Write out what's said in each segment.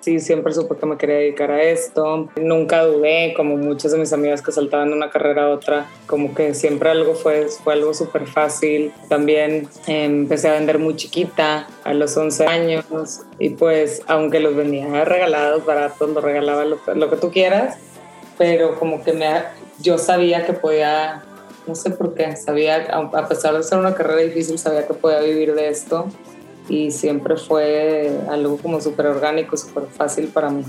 Sí, siempre supe que me quería dedicar a esto. Nunca dudé, como muchas de mis amigas que saltaban de una carrera a otra, como que siempre algo fue, fue algo súper fácil. También em, empecé a vender muy chiquita, a los 11 años, y pues aunque los vendía regalados, baratos, lo regalaba lo, lo que tú quieras, pero como que me, yo sabía que podía no sé por qué, sabía, a pesar de ser una carrera difícil, sabía que podía vivir de esto y siempre fue algo como súper orgánico, súper fácil para mí.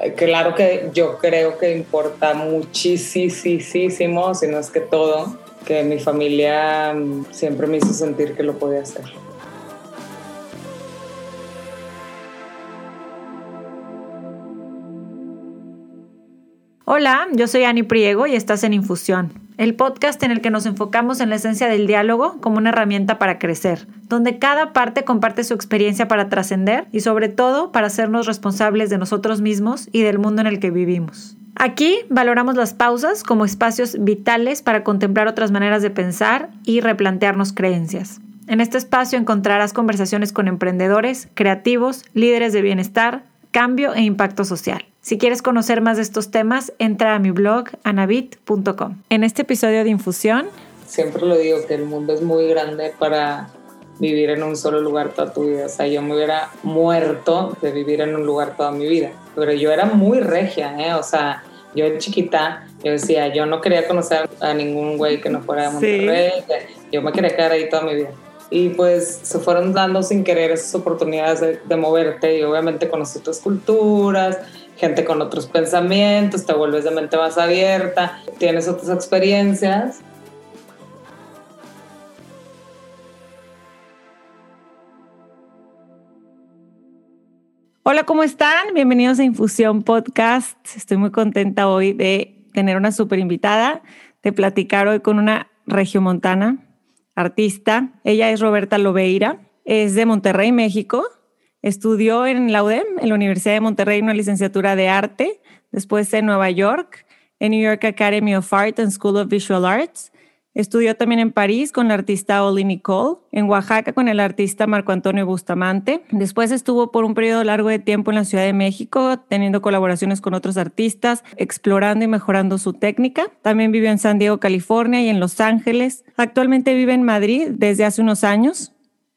Eh, claro que yo creo que importa muchísimo, si no es que todo, que mi familia mm, siempre me hizo sentir que lo podía hacer. Hola, yo soy Ani Priego y estás en Infusión, el podcast en el que nos enfocamos en la esencia del diálogo como una herramienta para crecer, donde cada parte comparte su experiencia para trascender y sobre todo para hacernos responsables de nosotros mismos y del mundo en el que vivimos. Aquí valoramos las pausas como espacios vitales para contemplar otras maneras de pensar y replantearnos creencias. En este espacio encontrarás conversaciones con emprendedores, creativos, líderes de bienestar, cambio e impacto social. Si quieres conocer más de estos temas, entra a mi blog anabit.com. En este episodio de Infusión... Siempre lo digo, que el mundo es muy grande para vivir en un solo lugar toda tu vida. O sea, yo me hubiera muerto de vivir en un lugar toda mi vida. Pero yo era muy regia, ¿eh? O sea, yo de chiquita, yo decía, yo no quería conocer a ningún güey que no fuera de Monterrey. Yo me quería quedar ahí toda mi vida. Y pues se fueron dando sin querer esas oportunidades de, de moverte y obviamente conocí otras culturas, gente con otros pensamientos, te vuelves de mente más abierta, tienes otras experiencias. Hola, ¿cómo están? Bienvenidos a Infusión Podcast. Estoy muy contenta hoy de tener una súper invitada, de platicar hoy con una regiomontana, artista. Ella es Roberta Lobeira, es de Monterrey, México. Estudió en la UDEM, en la Universidad de Monterrey, una licenciatura de arte, después en Nueva York, en New York Academy of Art and School of Visual Arts. Estudió también en París con la artista Oli Nicole, en Oaxaca con el artista Marco Antonio Bustamante. Después estuvo por un periodo largo de tiempo en la Ciudad de México, teniendo colaboraciones con otros artistas, explorando y mejorando su técnica. También vivió en San Diego, California y en Los Ángeles. Actualmente vive en Madrid desde hace unos años.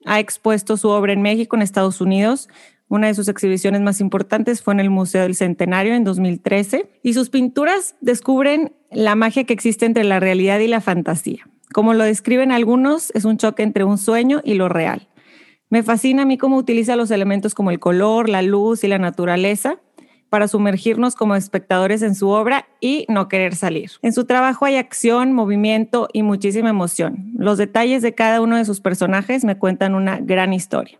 Ha expuesto su obra en México, en Estados Unidos. Una de sus exhibiciones más importantes fue en el Museo del Centenario en 2013 y sus pinturas descubren la magia que existe entre la realidad y la fantasía. Como lo describen algunos, es un choque entre un sueño y lo real. Me fascina a mí cómo utiliza los elementos como el color, la luz y la naturaleza para sumergirnos como espectadores en su obra y no querer salir. En su trabajo hay acción, movimiento y muchísima emoción. Los detalles de cada uno de sus personajes me cuentan una gran historia.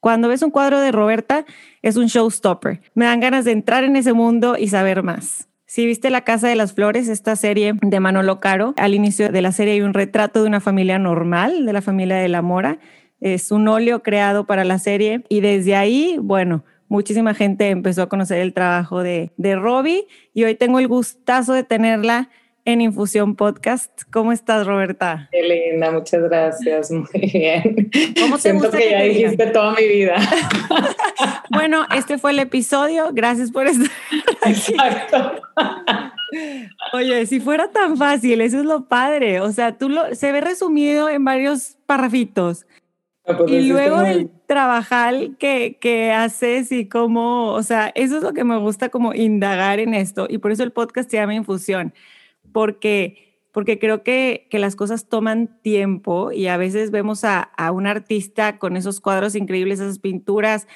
Cuando ves un cuadro de Roberta, es un showstopper. Me dan ganas de entrar en ese mundo y saber más. Si viste La Casa de las Flores, esta serie de Manolo Caro, al inicio de la serie hay un retrato de una familia normal, de la familia de la Mora. Es un óleo creado para la serie y desde ahí, bueno, muchísima gente empezó a conocer el trabajo de, de Robbie y hoy tengo el gustazo de tenerla en Infusión Podcast. ¿Cómo estás, Roberta? Qué linda, muchas gracias. Muy bien. ¿Cómo te Siento que, ya dijiste toda mi vida. bueno, este fue el episodio. Gracias por estar. Exacto. Oye, si fuera tan fácil, eso es lo padre. O sea, tú lo, se ve resumido en varios parrafitos. Ah, pues y luego el trabajar que, que haces y cómo, o sea, eso es lo que me gusta como indagar en esto y por eso el podcast se llama Infusión, porque, porque creo que, que las cosas toman tiempo y a veces vemos a, a un artista con esos cuadros increíbles, esas pinturas,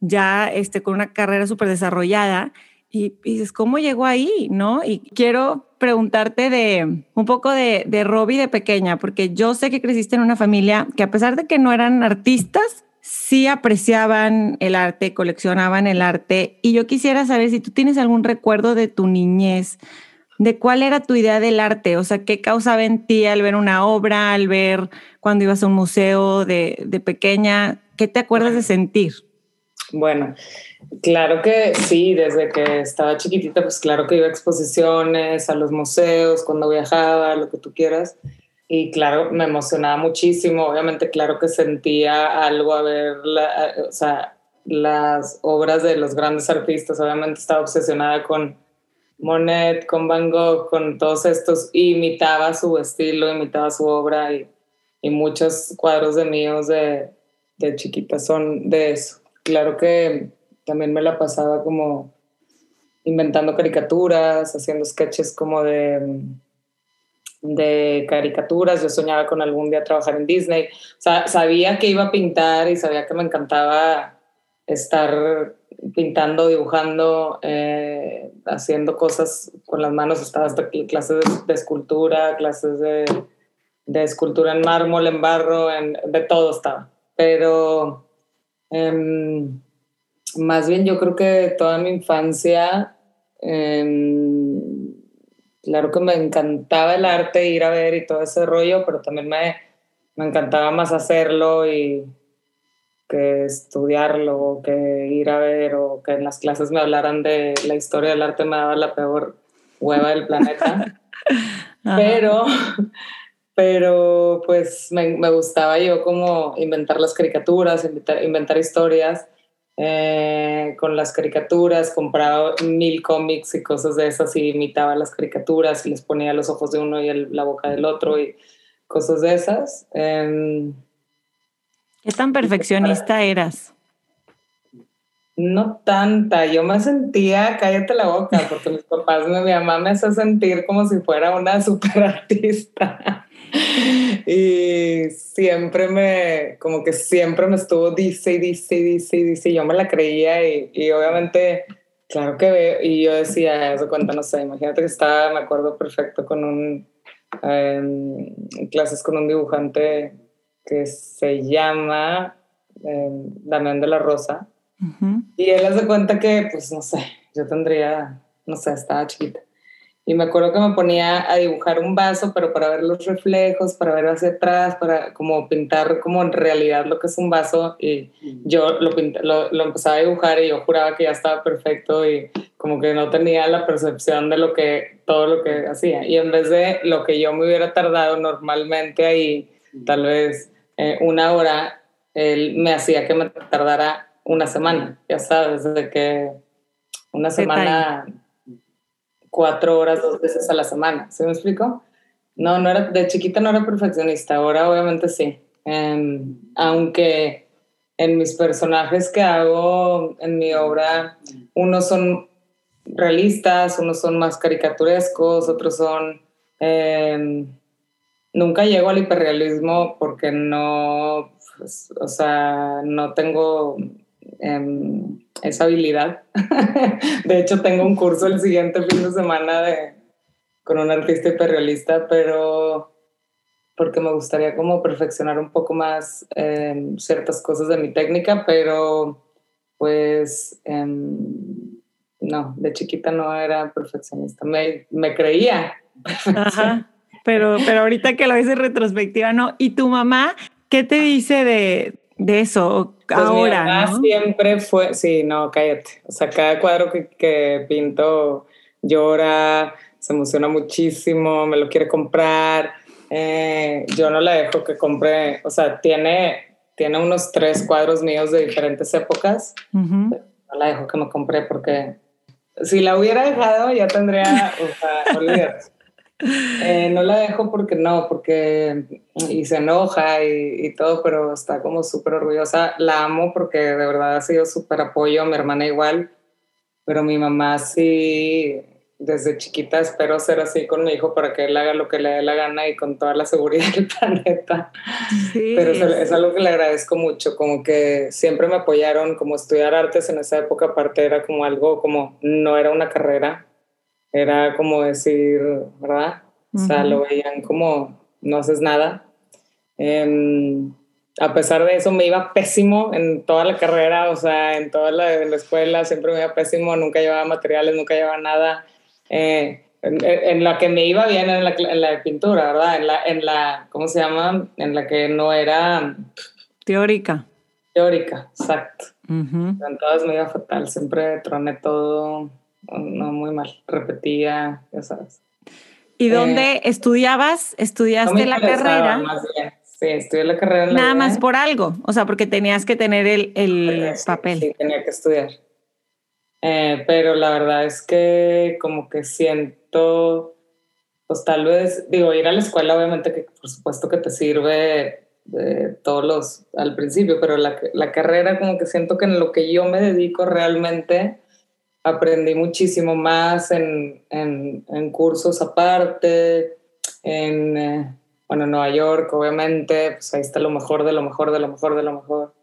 ya este, con una carrera súper desarrollada y, dices, ¿cómo llegó ahí? ¿No? Y quiero preguntarte de un poco de, de Robbie de pequeña, porque yo sé que creciste en una familia que a pesar de que no eran artistas, sí apreciaban el arte, coleccionaban el arte. Y yo quisiera saber si tú tienes algún recuerdo de tu niñez, de cuál era tu idea del arte, o sea, qué causaba en ti al ver una obra, al ver cuando ibas a un museo de, de pequeña, ¿qué te acuerdas de sentir? Bueno, Claro que sí, desde que estaba chiquitita, pues claro que iba a exposiciones, a los museos, cuando viajaba, lo que tú quieras. Y claro, me emocionaba muchísimo. Obviamente, claro que sentía algo a ver, o sea, las obras de los grandes artistas. Obviamente estaba obsesionada con Monet, con Van Gogh, con todos estos, imitaba su estilo, imitaba su obra y, y muchos cuadros de míos de, de chiquita son de eso. Claro que también me la pasaba como inventando caricaturas, haciendo sketches como de, de caricaturas. Yo soñaba con algún día trabajar en Disney. sabía que iba a pintar y sabía que me encantaba estar pintando, dibujando, eh, haciendo cosas con las manos. Estaba hasta clases de, escultura, clases de, de, escultura en mármol, en barro, en, de todo estaba. Pero em, más bien yo creo que toda mi infancia, em, claro que me encantaba el arte, ir a ver y todo ese rollo, pero también me, me encantaba más hacerlo y que estudiarlo, que ir a ver o que en las clases me hablaran de la historia del arte me daba la peor hueva del planeta. pero, pero pues me, me, gustaba yo como inventar las caricaturas, inventar, inventar historias eh, con las caricaturas, compraba mil cómics y cosas de esas y imitaba las caricaturas y les ponía los ojos de uno y la boca del otro y cosas de esas. Em, ¿Qué tan perfeccionista eras? No tanta, yo me sentía, cállate la boca, porque mis papás, mi mamá me hace sentir como si fuera una super artista. y siempre me, como que siempre me estuvo dice y dice y dice y dice, yo me la creía y, y obviamente, claro que veo, y yo decía, eso cuenta, no sé, imagínate que estaba, me acuerdo perfecto, con un, en clases con un dibujante que se llama eh, Damián de la Rosa, y él hace cuenta que, pues no sé, yo tendría, no sé, estaba chiquita y me acuerdo que me ponía a dibujar un vaso, pero para ver los reflejos, para ver hacia atrás, para como pintar como en realidad lo que es un vaso. Y yo lo, lo, lo, empezaba a dibujar y yo juraba que ya estaba perfecto y como que no tenía la percepción de lo que, todo lo que hacía. Y en vez de lo que yo me hubiera tardado normalmente ahí, tal vez eh, una hora, él me hacía que me tardara una semana, ya sabes, de que una semana cuatro horas dos veces a la semana. ¿Se me explico? No, no era, de chiquita no era perfeccionista, ahora obviamente sí. Em, aunque en mis personajes que hago en mi obra, unos son realistas, unos son más caricaturescos, otros son... Em, nunca llego al hiperrealismo porque no, pues, o sea, no tengo Em, esa habilidad. de hecho, tengo un curso el siguiente fin de semana de, con un artista hiperrealista, pero porque me gustaría como perfeccionar un poco más em, ciertas cosas de mi técnica, pero pues em, no, de chiquita no era perfeccionista, me, me creía. Ajá, pero, pero ahorita que lo ves en retrospectiva, no. ¿Y tu mamá qué te dice de, de eso pues ahora. siempre fue, sí, no, cállate. O sea, cada cuadro que, que, pinto llora, se emociona muchísimo, me lo quiere comprar. Eh, yo no la dejo que compre, o sea, tiene, tiene unos tres cuadros míos de diferentes épocas. No la dejo que me compre porque si la hubiera dejado ya tendría, o sea, olvídate. Eh, no la dejo porque no, porque y se enoja y, todo, pero está como súper orgullosa. La amo porque de verdad ha sido súper apoyo, mi hermana igual, pero mi mamá sí, desde chiquita espero ser así con mi hijo para que él haga lo que le dé la gana y con toda la seguridad del planeta. Pero es, es algo que le agradezco mucho, como que siempre me apoyaron, como estudiar artes en esa época aparte era como algo como, no era una carrera, era como decir, ¿verdad? O sea, lo veían como no haces nada. Em, a pesar de eso me iba pésimo en toda la carrera, o sea, en toda la, escuela siempre me iba pésimo, nunca llevaba materiales, nunca llevaba nada. Eh, en, la que me iba bien en la, en la de pintura, ¿verdad? En la, en la, ¿cómo se llama? En la que no era... Teórica. Teórica, exacto. En todas me iba fatal, siempre troné todo, no muy mal, repetía, ya sabes. ¿Y dónde eh, estudiabas? ¿Estudiaste la carrera? Sí, estudié la carrera en la Nada más por algo, o sea, porque tenías que tener el, el papel. Sí, tenía que estudiar. Eh, pero la verdad es que como que siento, pues tal vez, digo, ir a la escuela obviamente que por supuesto que te sirve de todos los al principio, pero la, la carrera como que siento que en lo que yo me dedico realmente aprendí muchísimo más en, en, en cursos aparte, en, eh, bueno, Nueva York, obviamente, pues ahí está lo mejor de lo mejor de lo mejor de lo mejor.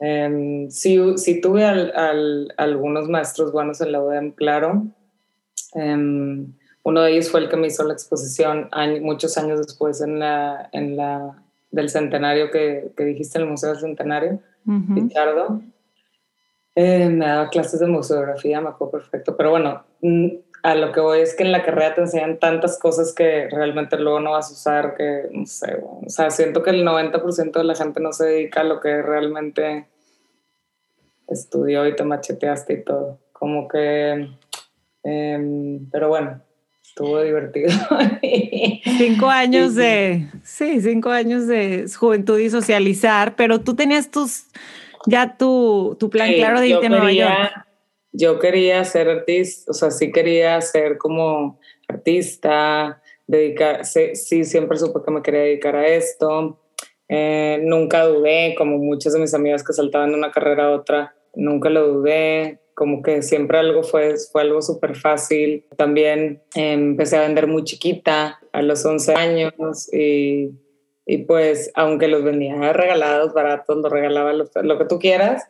Eh, sí, sí, tuve al, al, algunos maestros buenos en la UDEM, claro. Eh, uno de ellos fue el que me hizo la exposición muchos años después en la, en la del centenario que, que dijiste en el Museo del Centenario, Richardo. Eh, me daba clases de museografía, me acuerdo perfecto, pero bueno, mm, a lo que voy es que en la carrera te enseñan tantas cosas que realmente luego no vas a usar, que no sé, o sea, siento que el 90% de la gente no se dedica a lo que realmente estudió y te macheteaste y todo, como que, eh, pero bueno, estuvo divertido. cinco años de, sí, cinco años de juventud y socializar, pero tú tenías tus, ya tu, tu plan claro de irte a Nueva York. Yo quería ser artista, o sea, sí quería ser como artista, dedicar, sí, sí siempre supe que me quería dedicar a esto. Eh, nunca dudé, como muchas de mis amigas que saltaban de una carrera a otra, nunca lo dudé como que siempre algo fue, fue algo súper fácil. También em, empecé a vender muy chiquita, a los 11 años, y, y pues aunque los vendía regalados, baratos, los regalaba lo, lo, que tú quieras,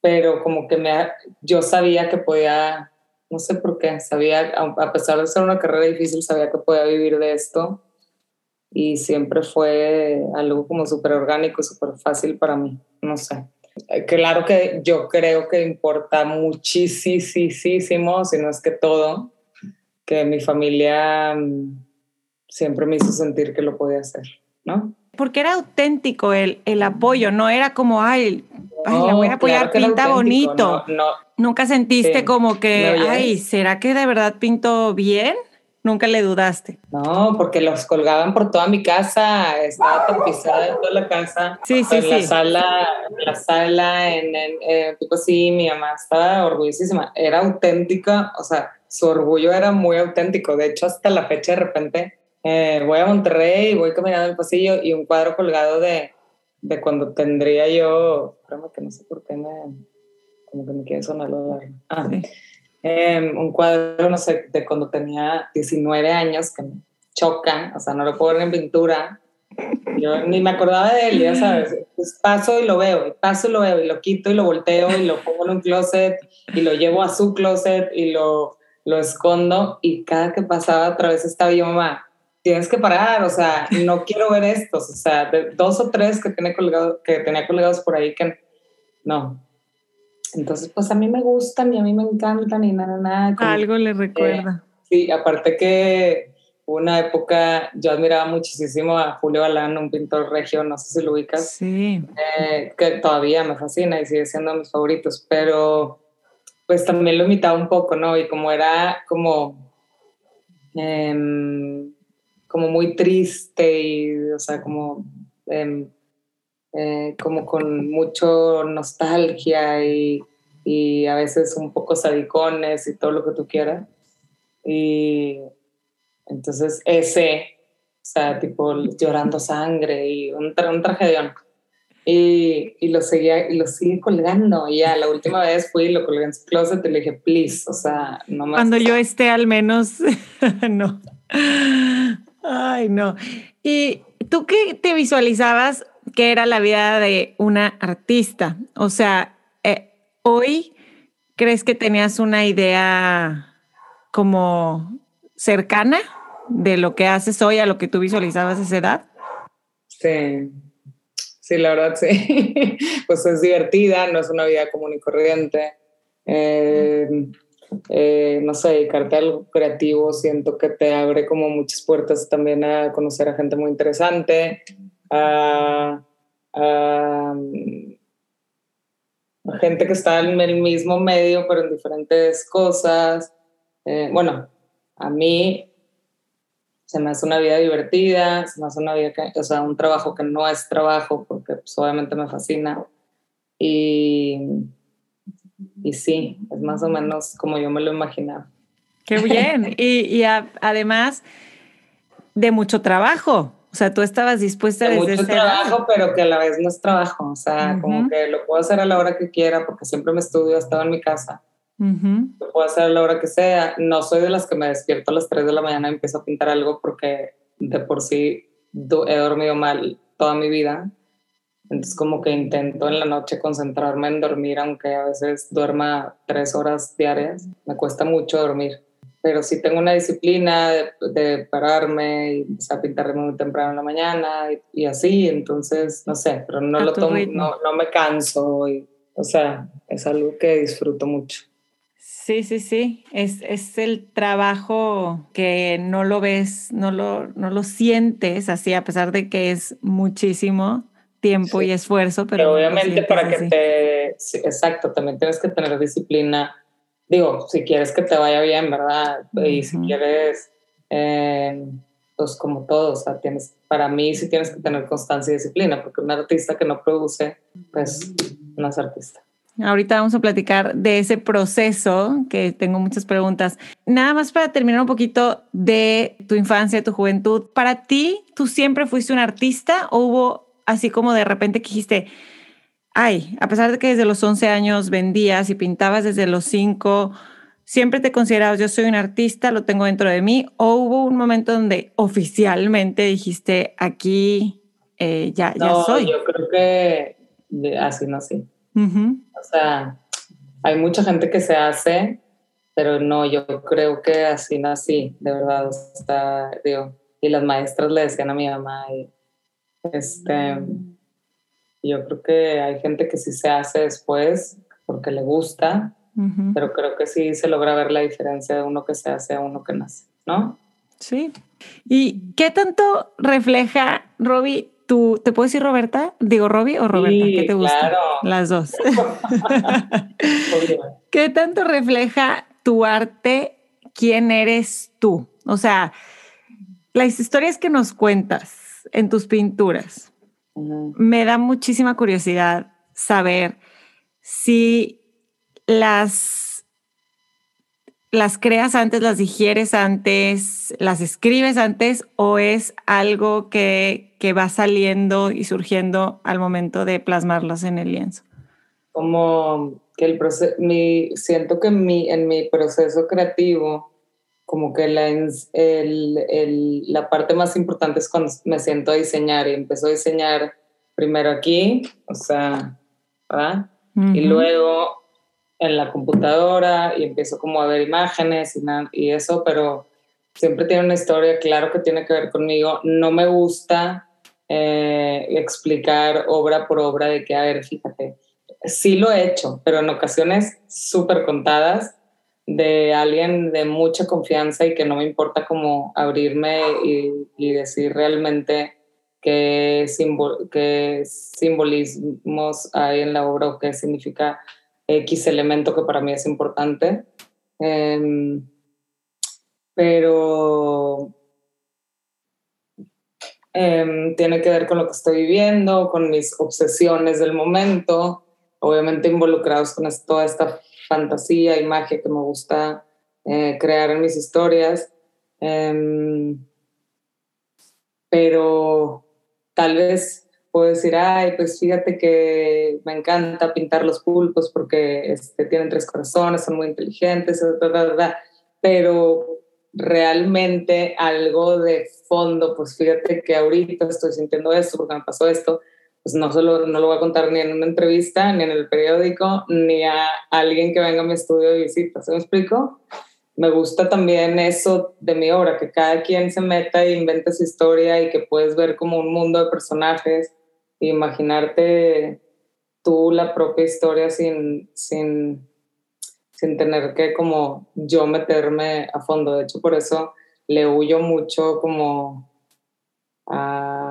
pero como que me, yo sabía que podía, no sé por qué, sabía, a pesar de ser una carrera difícil, sabía que podía vivir de esto. Y siempre fue algo como súper orgánico, súper fácil para mí, no sé. Claro que yo creo que importa muchísimo, si no es que todo, que mi familia mm, siempre me hizo sentir que lo podía hacer, ¿no? Porque era auténtico el, el apoyo, no era como, ay, ay la voy a apoyar, pinta bonito. No, Nunca sentiste como que, ay, ¿será que de verdad pinto bien? Nunca le dudaste. No, porque los colgaban por toda mi casa, estaba tapizada en toda la casa. Sí, sí, en la sala, en la sala, en, el tipo sí, mi mamá estaba orgullosísima. Era auténtica, o sea, su orgullo era muy auténtico. De hecho, hasta la fecha de repente eh, voy a Monterrey voy caminando en el pasillo y un cuadro colgado de, de cuando tendría yo, espérame que no sé por qué me, como que me quiere sonar la Ah, sí Em, un cuadro, no sé, de cuando tenía 19 años, que me chocan, o sea, no lo puedo ver en pintura. Yo ni me acordaba de él, ya sabes. Pues paso y lo veo, y paso y lo veo, y lo quito y lo volteo, y lo pongo en un closet, y lo llevo a su closet, y lo, lo escondo, y cada que pasaba otra vez estaba yo, mamá, tienes que parar, o sea, no quiero ver estos, o sea, de dos o tres que, tiene colgado, que tenía colgados por ahí que no, entonces, pues a mí me gustan y a mí me encantan y nada, nada. Algo le recuerda. sí, aparte que una época yo admiraba muchísimo a Julio Balán, un pintor regio, no sé si lo ubicas. Sí. Eh, que todavía me fascina y sigue siendo de mis favoritos, pero pues también lo imitaba un poco, ¿no? Y como era como, eh, como muy triste y, o sea, como... Eh, eh, como con mucho nostalgia y, y, a veces un poco sadicones y todo lo que tú quieras. Y entonces ese, o sea, tipo llorando sangre y un, un tragedión. Y, y, lo seguía y lo sigue colgando. Y ya la última vez fui y lo colgué en su closet y le dije, please, o sea, no más. Cuando yo esté al menos, no. Ay, no. ¿Y tú qué te visualizabas qué era la vida de una artista. O sea, eh, hoy crees que tenías una idea como cercana de lo que haces hoy a lo que tú visualizabas a esa edad. Sí, sí, la verdad sí. pues es divertida, no es una vida común y corriente. Eh, eh, no sé, dedicarte a algo creativo, siento que te abre como muchas puertas también a conocer a gente muy interesante, a, gente que está en el mismo medio, pero en diferentes cosas. Eh, bueno, a mí se me hace una vida divertida, se me hace una vida que, o sea, un trabajo que no es trabajo, porque pues, obviamente me fascina. Y, y sí, es más o menos como yo me lo imaginaba. Qué bien. y, y además de mucho trabajo. O sea, tú estabas dispuesta de mucho trabajo, pero que a la vez no es trabajo. O sea, como que lo puedo hacer a la hora que quiera, porque siempre me estudio, he estado en mi casa. Lo puedo hacer a la hora que sea. No soy de las que me despierto a las 3 de la mañana y empiezo a pintar algo porque de por sí he dormido mal toda mi vida. Entonces como que intento en la noche concentrarme en dormir, aunque a veces duerma tres horas diarias. Me cuesta mucho dormir pero sí tengo una disciplina de, pararme y empezar a pintar muy temprano en la mañana y, así, entonces, no sé, pero no lo tomo, no, no, me canso, y, o sea, es algo que disfruto mucho. Sí, sí, sí, es, es el trabajo que no lo ves, no lo, no lo sientes así, a pesar de que es muchísimo tiempo y esfuerzo, pero... obviamente para que te... exacto, también tienes que tener disciplina digo, si quieres que te vaya bien, ¿verdad? Y si quieres, eh, pues como todo, o sea, tienes, para mí sí tienes que tener constancia y disciplina, porque un artista que no produce, pues no es artista. Ahorita vamos a platicar de ese proceso, que tengo muchas preguntas. Nada más para terminar un poquito de tu infancia, tu juventud. Para ti, ¿tú siempre fuiste un artista o hubo así como de repente que dijiste, ay, a pesar de que desde los 11 años vendías y pintabas desde los 5, siempre te considerabas, yo soy un artista, lo tengo dentro de mí, o hubo un momento donde oficialmente dijiste, aquí eh, ya, ya soy. Yo creo que así no así. O sea, hay mucha gente que se hace, pero no, yo creo que así nací, de verdad. Está, digo, y las maestras le decían a mi mamá, y, este yo creo que hay gente que sí se hace después porque le gusta, pero creo que sí se logra ver la diferencia de uno que se hace a uno que nace, ¿no? Sí. ¿Y qué tanto refleja, Robbie, tú, ¿te puedo decir Roberta? Digo, Robbie o Roberta, ¿qué te gusta? Claro. Las dos. ¿Qué tanto refleja tu arte quién eres tú? O sea, las historias que nos cuentas en tus pinturas, me da muchísima curiosidad saber si las, las creas antes, las digieres antes, las escribes antes o es algo que, que va saliendo y surgiendo al momento de plasmarlas en el lienzo. Como que el proceso, mi, siento que mi, en mi proceso creativo, como que la, el, el, la parte más importante es cuando me siento a diseñar y empezó a diseñar primero aquí, o sea, ¿verdad? Y luego en la computadora y empiezo como a ver imágenes y, y eso, pero siempre tiene una historia, claro que tiene que ver conmigo. No me gusta eh, explicar obra por obra de que, a ver, fíjate, sí lo he hecho, pero en ocasiones súper contadas de alguien de mucha confianza y que no me importa como abrirme y, decir realmente qué, qué simbolismos hay en la obra o qué significa X elemento que para mí es importante. Em, pero em, tiene que ver con lo que estoy viviendo, con mis obsesiones del momento, obviamente involucrados con toda esta fantasía y magia que me gusta eh, crear en mis historias. Em, pero tal vez puedo decir, ay, pues fíjate que me encanta pintar los pulpos porque este, tienen tres corazones, son muy inteligentes, pero realmente algo de fondo, pues fíjate que ahorita estoy sintiendo esto porque me pasó esto, pues no, solo, no lo voy a contar ni en una entrevista, ni en el periódico, ni a alguien que venga a mi estudio de visita. ¿Se me explico? Me gusta también eso de mi obra, que cada quien se meta e invente su historia y que puedes ver como un mundo de personajes e imaginarte tú la propia historia sin, sin, sin tener que como yo meterme a fondo. De hecho, por eso le huyo mucho como a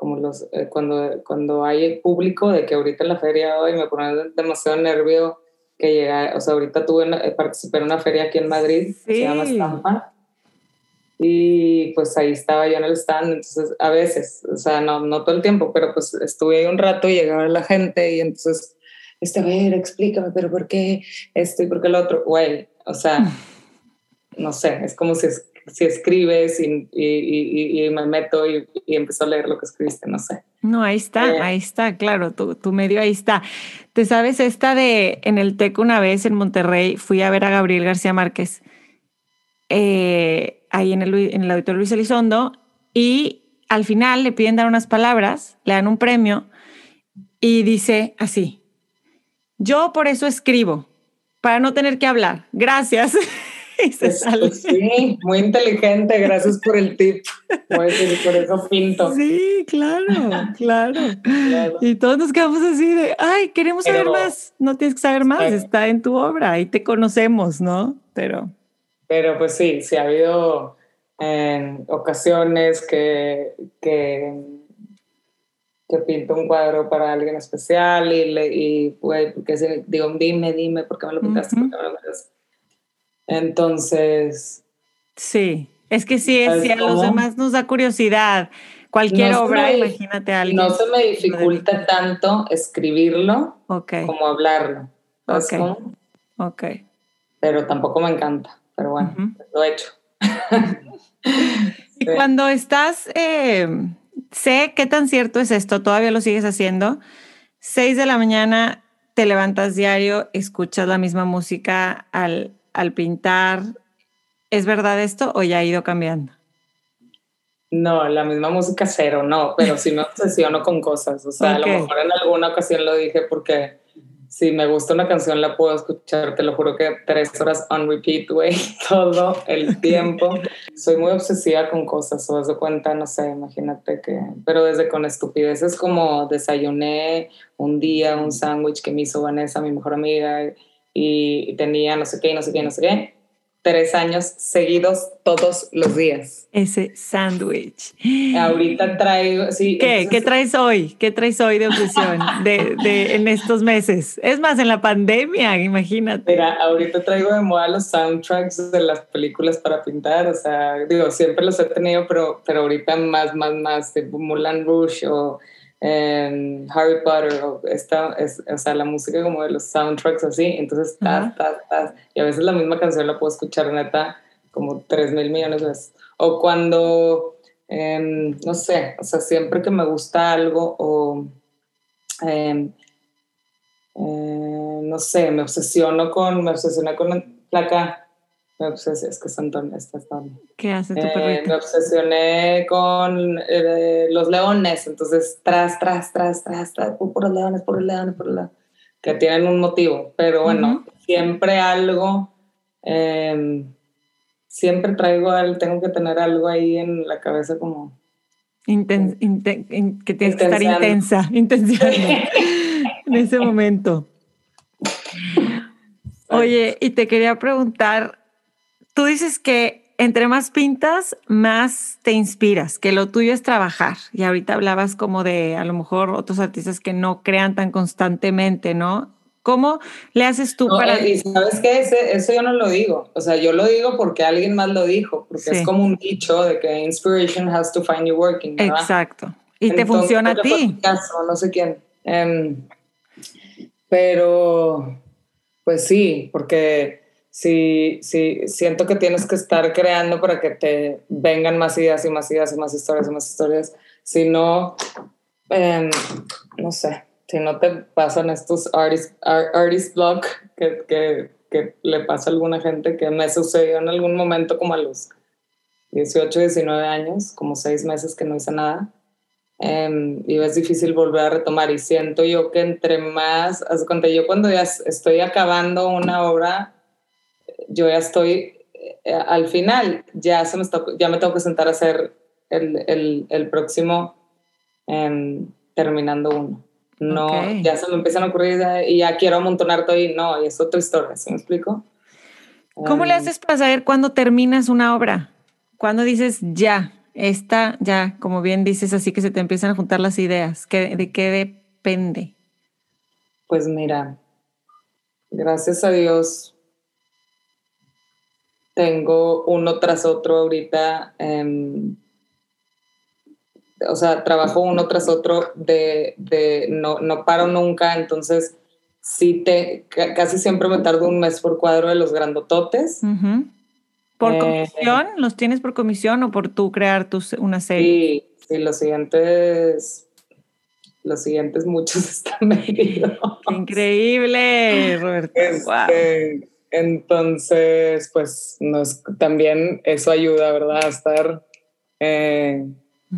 como los, eh, cuando, cuando hay público, de que ahorita en la feria hoy me pone demasiado nervio que llega, o sea, ahorita tuve, eh, participé en una feria aquí en Madrid, se llama Estampa, y pues ahí estaba yo en el stand, entonces a veces, o sea, no, no todo el tiempo, pero pues estuve ahí un rato y llegaba la gente y entonces, este, a ver, explícame, pero ¿por qué esto y por qué lo otro? Güey, o sea, no sé, es como si, si escribes y, y, y, me meto y, empiezo a leer lo que escribiste, no sé. No, ahí está, eh, ahí está, claro, tu, tu, medio ahí está. Te sabes esta de en el TEC una vez en Monterrey, fui a ver a Gabriel García Márquez. Eh, ahí en el, en el auditorio Luis Elizondo y al final le piden dar unas palabras, le dan un premio y dice así, yo por eso escribo, para no tener que hablar, gracias. y se sale. Sí, muy inteligente, gracias por el tip. por eso pinto. Sí, claro, claro, Y todos nos quedamos así de, ay, queremos saber más. No tienes que saber más, está en tu obra, ahí te conocemos, ¿no? Pero pero pues sí, sí ha habido ocasiones que, que, que, pinto un cuadro para alguien especial y, le, y pues, que digo, dime, dime, ¿por qué me lo pintaste? Entonces... Sí, es que sí, es, si a los demás nos da curiosidad. Cualquier obra, imagínate a alguien. No se me dificulta tanto escribirlo como hablarlo. Ok. Ok. Pero tampoco me encanta pero bueno, lo he hecho. y cuando estás, eh, sé qué tan cierto es esto, todavía lo sigues haciendo, seis de la mañana te levantas diario, escuchas la misma música al, al pintar. ¿Es verdad esto o ya ha ido cambiando? No, la misma música cero, no, pero sí me obsesiono con cosas. O sea, a lo mejor en alguna ocasión lo dije porque si me gusta una canción la puedo escuchar, te lo juro que tres horas on repeat, güey, todo el tiempo. Soy muy obsesiva con cosas, o de cuenta, no sé, imagínate que, pero desde con estupideces como desayuné un día un sándwich que me hizo Vanessa, mi mejor amiga, y tenía no sé qué, no sé qué, no sé qué tres años seguidos todos los días. Ese sándwich. Ahorita traigo, sí. ¿Qué? ¿Qué traes hoy? ¿Qué traes hoy de obsesión de, de, en estos meses? Es más, en la pandemia, imagínate. Mira, ahorita traigo de moda los soundtracks de las películas para pintar, o sea, digo, siempre los he tenido, pero, pero ahorita más, más, más, tipo Mulan Rouge o en Harry Potter o esta es, o sea, la música como de los soundtracks así, entonces tas, tas, tas, y a veces la misma canción la puedo escuchar neta como 3 mil millones de veces. O cuando, em, no sé, o sea, siempre que me gusta algo o, em, eh, no sé, me obsesiono con, me obsesioné con la placa me obsesioné, es que Santón está ¿Qué hace tu eh, me obsesioné con eh, los leones, entonces tras, tras, tras, tras, tras, por los leones, por los leones, por los que tienen un motivo, pero bueno, siempre algo, em, siempre traigo, al, tengo que tener algo ahí en la cabeza como... que tienes que estar intensa, intencionando en ese momento. Oye, y te quería preguntar, tú dices que entre más pintas, más te inspiras, que lo tuyo es trabajar. Y ahorita hablabas como de a lo mejor otros artistas que no crean tan constantemente, ¿no? ¿Cómo le haces tú para...? Eh, y sabes qué, eso yo no lo digo. O sea, yo lo digo porque alguien más lo dijo, porque es como un dicho de que inspiration has to find you working. Exacto. Y te funciona a ti. Caso, no sé quién. Em, pero, pues sí, porque sí, sí, siento que tienes que estar creando para que te vengan más ideas y más ideas y más historias y más historias. Si no, em, no sé, si no te pasan estos artist, artist block que, que, que, le pasa a alguna gente que me sucedió en algún momento como a los 18, 19 años, como seis meses que no hice nada. Em, y es difícil volver a retomar y siento yo que entre más, haz cuenta, yo cuando ya estoy acabando una obra, yo ya estoy eh, al final, ya, se me ya me tengo que sentar a hacer el, el, el próximo em, terminando uno. No, ya se me empiezan a ocurrir y ya quiero amontonar todo y no, y es otra historia, ¿sí me explico? ¿Cómo le em, haces para saber cuándo terminas una obra? ¿Cuándo dices ya, esta ya, como bien dices, así que se te empiezan a juntar las ideas? ¿Qué, ¿De qué depende? Pues mira, gracias a Dios tengo uno tras otro ahorita. Em, o sea, trabajo uno tras otro de, de no, no, paro nunca, entonces sí te, casi siempre me tardo un mes por cuadro de los grandototes. ¿Por eh, comisión? ¿Los tienes por comisión o por tú crear tus, una serie? Sí, sí, los siguientes, los siguientes muchos están medidos. Increíble, Roberto. Este, entonces, pues nos, también eso ayuda, ¿verdad? A estar, eh,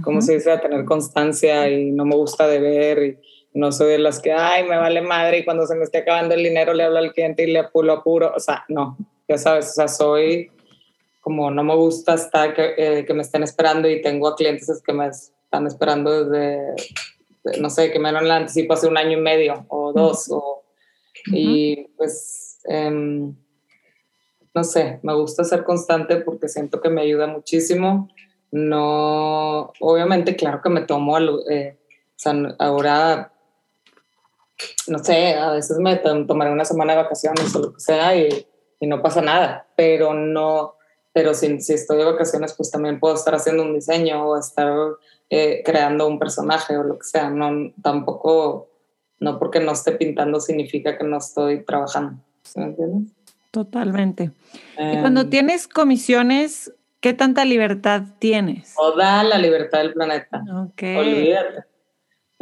¿cómo se dice? A tener constancia y no me gusta de ver y no soy de las que, ay, me vale madre y cuando se me esté acabando el dinero le hablo al cliente y le apuro, apuro. O sea, no, ya sabes, o sea, soy como no me gusta estar que, eh, que me estén esperando y tengo a clientes que me están esperando desde, no sé, que me la anticipo hace un año y medio o dos. o, Y pues, em, no sé, me gusta ser constante porque siento que me ayuda muchísimo. No, obviamente, claro que me tomo, eh, ahora no sé, a veces me tomaré una semana de vacaciones o lo que sea y, y no pasa nada, pero no, pero si, si, estoy de vacaciones, pues también puedo estar haciendo un diseño o estar eh, creando un personaje o lo que sea. No, tampoco, no porque no esté pintando significa que no estoy trabajando. ¿Me entiendes? Totalmente. y cuando em. tienes comisiones, ¿qué tanta libertad tienes? Toda la libertad del planeta. Ok. Olvídate.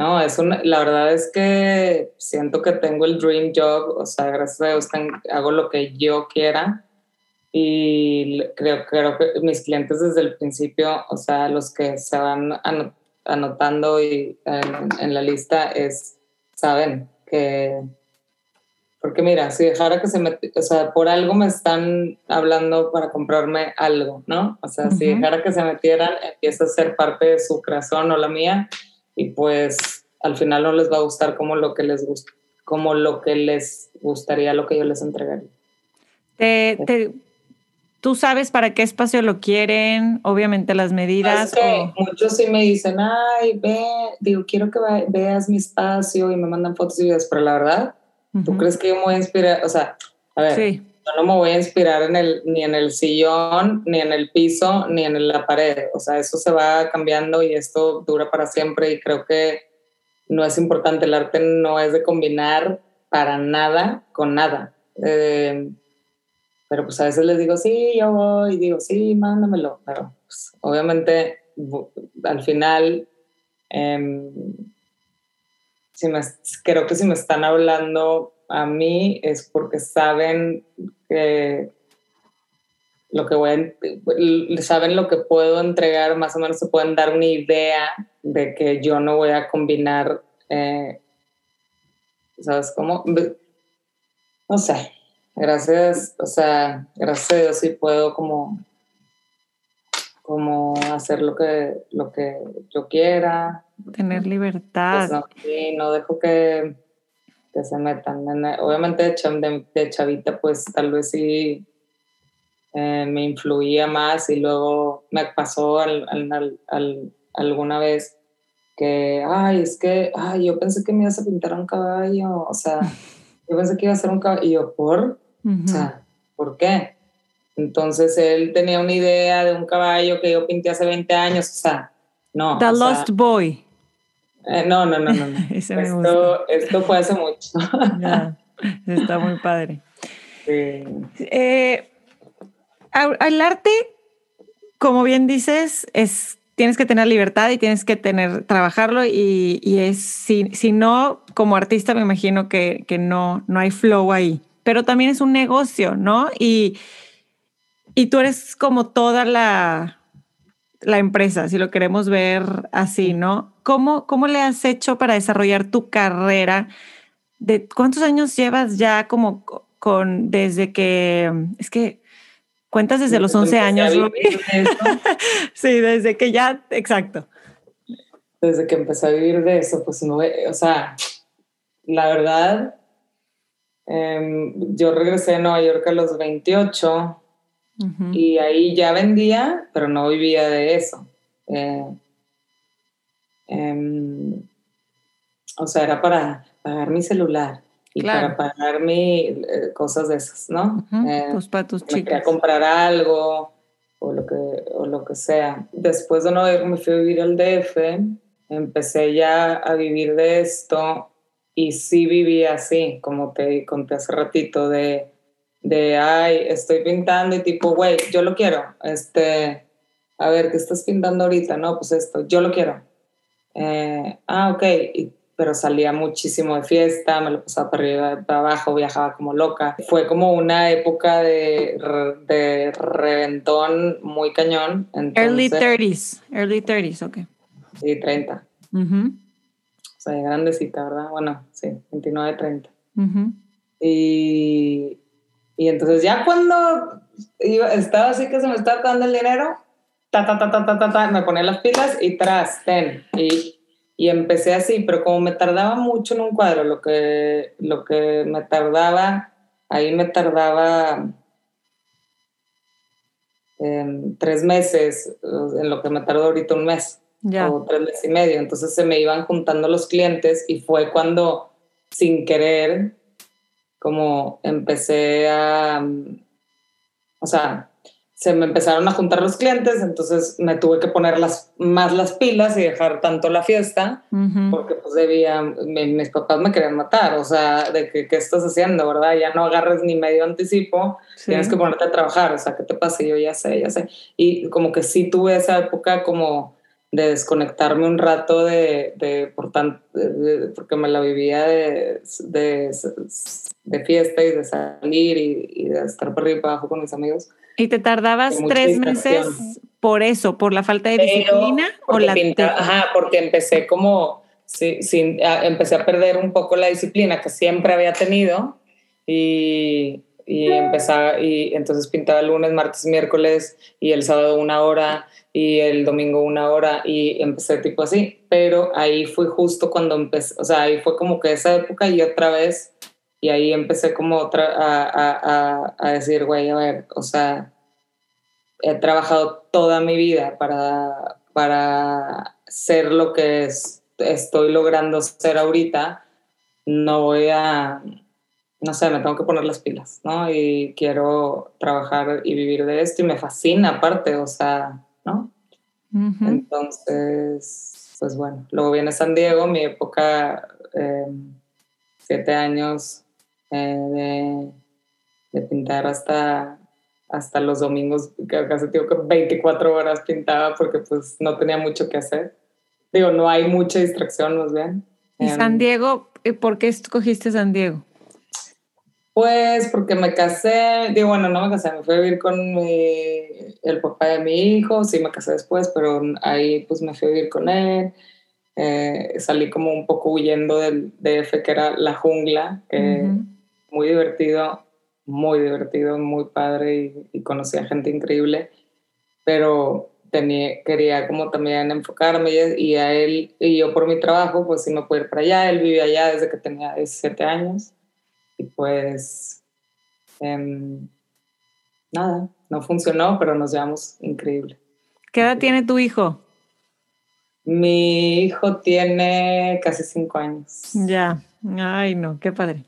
No, es una, la verdad es que siento que tengo el dream job, o sea, gracias a Dios hago lo que yo quiera y creo, creo que mis clientes desde el principio, o sea, los que se van anotando y en, la lista es, saben que, porque mira, si dejara que se me, o sea, por algo me están hablando para comprarme algo, ¿no? O sea, si dejara que se metieran, empieza a ser parte de su corazón o la mía y pues al final no les va a gustar como lo que les gusta, como lo que les gustaría, lo que yo les entregaría. tú sabes para qué espacio lo quieren, obviamente las medidas. Muchos sí me dicen, ay, ve, digo, quiero que veas mi espacio y me mandan fotos y videos, pero la verdad, ¿tú crees que yo me voy a inspirar? O sea, a ver, yo no me voy a inspirar en el, ni en el sillón, ni en el piso, ni en la pared. O sea, eso se va cambiando y esto dura para siempre y creo que no es importante, el arte no es de combinar para nada con nada. Eh, pero pues a veces les digo, sí, yo voy, y digo, sí, mándamelo. Pero pues, obviamente al final, em, si me, creo que si me están hablando a mí es porque saben que lo que voy a, saben lo que puedo entregar, más o menos se pueden dar una idea de que yo no voy a combinar, eh, ¿sabes cómo? No sé, gracias, o sea, gracias a Dios sí puedo como, como hacer lo que, lo que yo quiera. Tener libertad. Pues no, sí, no dejo que, que se metan. Obviamente de, de chavita pues tal vez sí eh, me influía más y luego me pasó alguna vez que, ay, es que, ay, yo pensé que me ibas a pintar un caballo, o sea, yo pensé que iba a ser un caballo, y yo, ¿por? O sea, ¿por qué? Entonces él tenía una idea de un caballo que yo pinté hace 20 años, o sea, no. The Lost Boy. Eh, no, no, no, no. esto, esto, fue hace mucho. está muy padre. Sí. Eh, el arte, como bien dices, es tienes que tener libertad y tienes que tener, trabajarlo y, es, si, si, no, como artista me imagino que, que, no, no hay flow ahí, pero también es un negocio, ¿no? Y, y tú eres como toda la, la empresa, si lo queremos ver así, ¿no? ¿Cómo, ¿Cómo le has hecho para desarrollar tu carrera? ¿De cuántos años llevas ya como con, desde que, es que Cuentas desde los 11 años, sí, desde que ya, exacto. Desde que empecé a vivir de eso, pues no, o sea, la verdad, em, yo regresé a Nueva York a los 28 y ahí ya vendía, pero no vivía de eso. Eh, em, o sea, era para pagar mi celular, y para pagar mi eh, cosas de esas, ¿no? Eh, tus para tus chicos. Quería comprar algo o lo que, o lo que sea. Después de no me fui a vivir al DF, empecé ya a vivir de esto y sí viví así, como te conté hace ratito, de, de ay, estoy pintando y tipo, güey, yo lo quiero. Este, a ver, ¿qué estás pintando ahorita? No, pues esto, yo lo quiero. Eh, ah, ok, y pero salía muchísimo de fiesta, me lo pasaba para arriba, para abajo, viajaba como loca. Fue como una época de, de reventón muy cañón. early 30s, early 30s, ok. Sí, 30. O sea, grandecita, ¿verdad? Bueno, sí, 29, 30. y, y entonces ya cuando iba, estaba así que se me estaba acabando el dinero, ta, ta, ta, ta, ta, ta, ta me ponía las pilas y tras, ten. Y y empecé así, pero como me tardaba mucho en un cuadro, lo que, lo que me tardaba, ahí me tardaba em, tres meses, en lo que me tardó ahorita un mes, o tres meses y medio. Entonces se me iban juntando los clientes y fue cuando, sin querer, como empecé a, o sea, se me empezaron a juntar los clientes, entonces me tuve que poner las, más las pilas y dejar tanto la fiesta, porque pues debía, mis papás me querían matar, o sea, de que, ¿qué estás haciendo, verdad? Ya no agarres ni medio anticipo, tienes que ponerte a trabajar, o sea, ¿qué te pasa? yo ya sé, ya sé. Y como que sí tuve esa época como de desconectarme un rato de, de, por porque me la vivía de, de, de, fiesta y de salir y, y de estar por arriba y abajo con mis amigos ¿Y te tardabas tres meses por eso, por la falta de disciplina? o la ajá, porque empecé como, sí, sin, empecé a perder un poco la disciplina que siempre había tenido y, y empezaba, y entonces pintaba lunes, martes, miércoles y el sábado una hora y el domingo una hora y empecé tipo así, pero ahí fue justo cuando empecé, o sea, ahí fue como que esa época y otra vez y ahí empecé como otra, a, a, decir, güey, a ver, o sea, he trabajado toda mi vida para, para ser lo que estoy logrando ser ahorita. No voy a, no sé, me tengo que poner las pilas, ¿no? Y quiero trabajar y vivir de esto y me fascina aparte, o sea, ¿no? Entonces, pues bueno, luego viene San Diego, mi época, eh, siete años eh, de, pintar hasta, hasta los domingos, casi digo que 24 horas pintaba porque pues no tenía mucho que hacer. Digo, no hay mucha distracción, nos ven. ¿Y San Diego? ¿Por qué escogiste San Diego? Pues porque me casé, digo, bueno, no me casé, me fui a vivir con el papá de mi hijo, sí me casé después, pero ahí pues me fui a vivir con él. Eh, salí como un poco huyendo del DF, que era la jungla, que, muy divertido, muy divertido, muy padre y, conocí a gente increíble, pero tenía, quería como también enfocarme y, a él, y yo por mi trabajo, pues sí me pude ir para allá, él vivía allá desde que tenía 17 años y pues em, nada, no funcionó, pero nos llevamos increíble. ¿Qué edad tiene tu hijo? Mi hijo tiene casi cinco años. Ya, ay no, qué padre.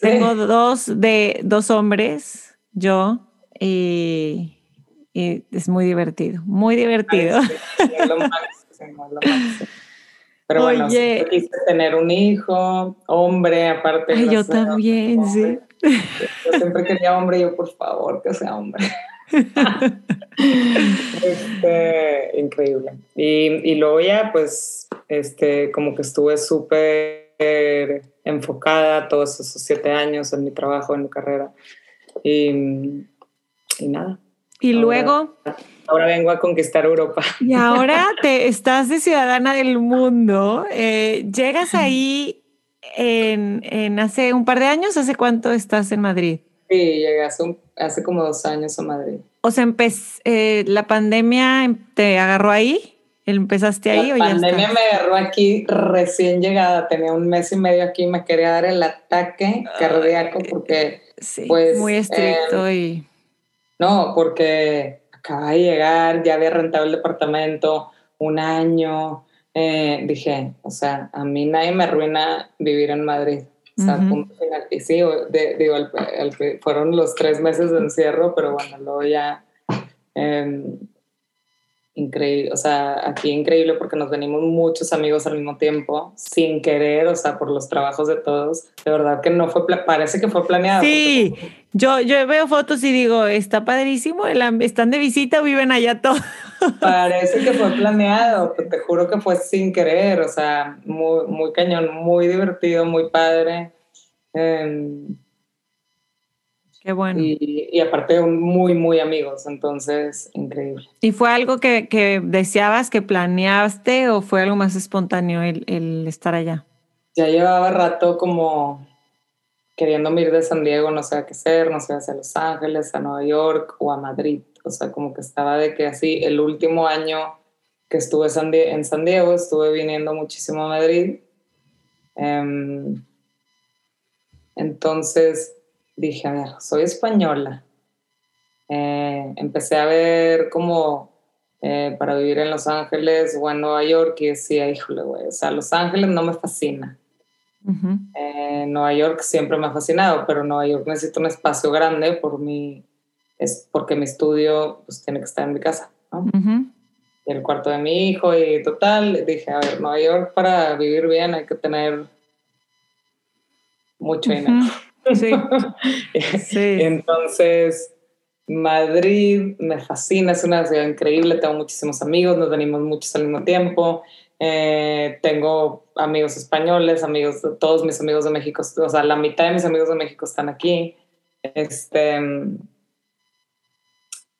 Tengo dos de dos hombres, yo, y, es muy divertido, muy divertido. Pero bueno, quise tener un hijo, hombre, aparte. Ay, yo también, sí. Yo siempre quería hombre, yo por favor, que sea hombre. este, increíble. Y, y luego ya, pues, este, como que estuve súper enfocada todos esos siete años en mi trabajo, en mi carrera. Y, y nada. Y luego... Ahora vengo a conquistar Europa. Y ahora te estás de ciudadana del mundo. Eh, llegas ahí en, en, hace un par de años. ¿Hace cuánto estás en Madrid? Sí, llegué hace, hace como dos años a Madrid. O sea, eh, la pandemia te agarró ahí. ¿Empezaste ahí la o ya pandemia me agarró aquí recién llegada, tenía un mes y medio aquí, me quería dar el ataque cardíaco porque sí, pues... Muy estricto em, y... No, porque acaba de llegar, ya había rentado el departamento un año, eh, dije, o sea, a mí nadie me arruina vivir en Madrid. O sea, punto final. Y sí, digo, fueron los tres meses de encierro, pero bueno, luego ya em, increíble, o sea, aquí increíble porque nos venimos muchos amigos al mismo tiempo, sin querer, o sea, por los trabajos de todos. De verdad que no fue, parece que fue planeado. Sí, yo, yo veo fotos y digo, está padrísimo, están de visita o viven allá todos. Parece que fue planeado, te juro que fue sin querer, o sea, muy, muy cañón, muy divertido, muy padre. Eh, Qué bueno. Y, aparte muy, muy amigos, entonces increíble. ¿Y fue algo que, deseabas, que planeaste o fue algo más espontáneo el, estar allá? Ya llevaba rato como queriendo ir de San Diego, no sé a qué hacer, no sé hacia Los Ángeles, a Nueva York o a Madrid. O sea, como que estaba de que así, el último año que estuve en San Diego, estuve viniendo muchísimo a Madrid. Em, entonces dije, a soy española. Eh, empecé a ver como eh, para vivir en Los Ángeles o en Nueva York y decía, híjole, güey, o sea, Los Ángeles no me fascina. Eh, Nueva York siempre me ha fascinado, pero Nueva York necesita un espacio grande por mi, es porque mi estudio pues, tiene que estar en mi casa, ¿no? Y el cuarto de mi hijo y total, dije, a ver, Nueva York para vivir bien hay que tener mucho dinero. Sí. Entonces, Madrid me fascina, es una ciudad increíble, tengo muchísimos amigos, nos venimos muchos al mismo tiempo. Eh, tengo amigos españoles, amigos, todos mis amigos de México, o sea, la mitad de mis amigos de México están aquí. Este,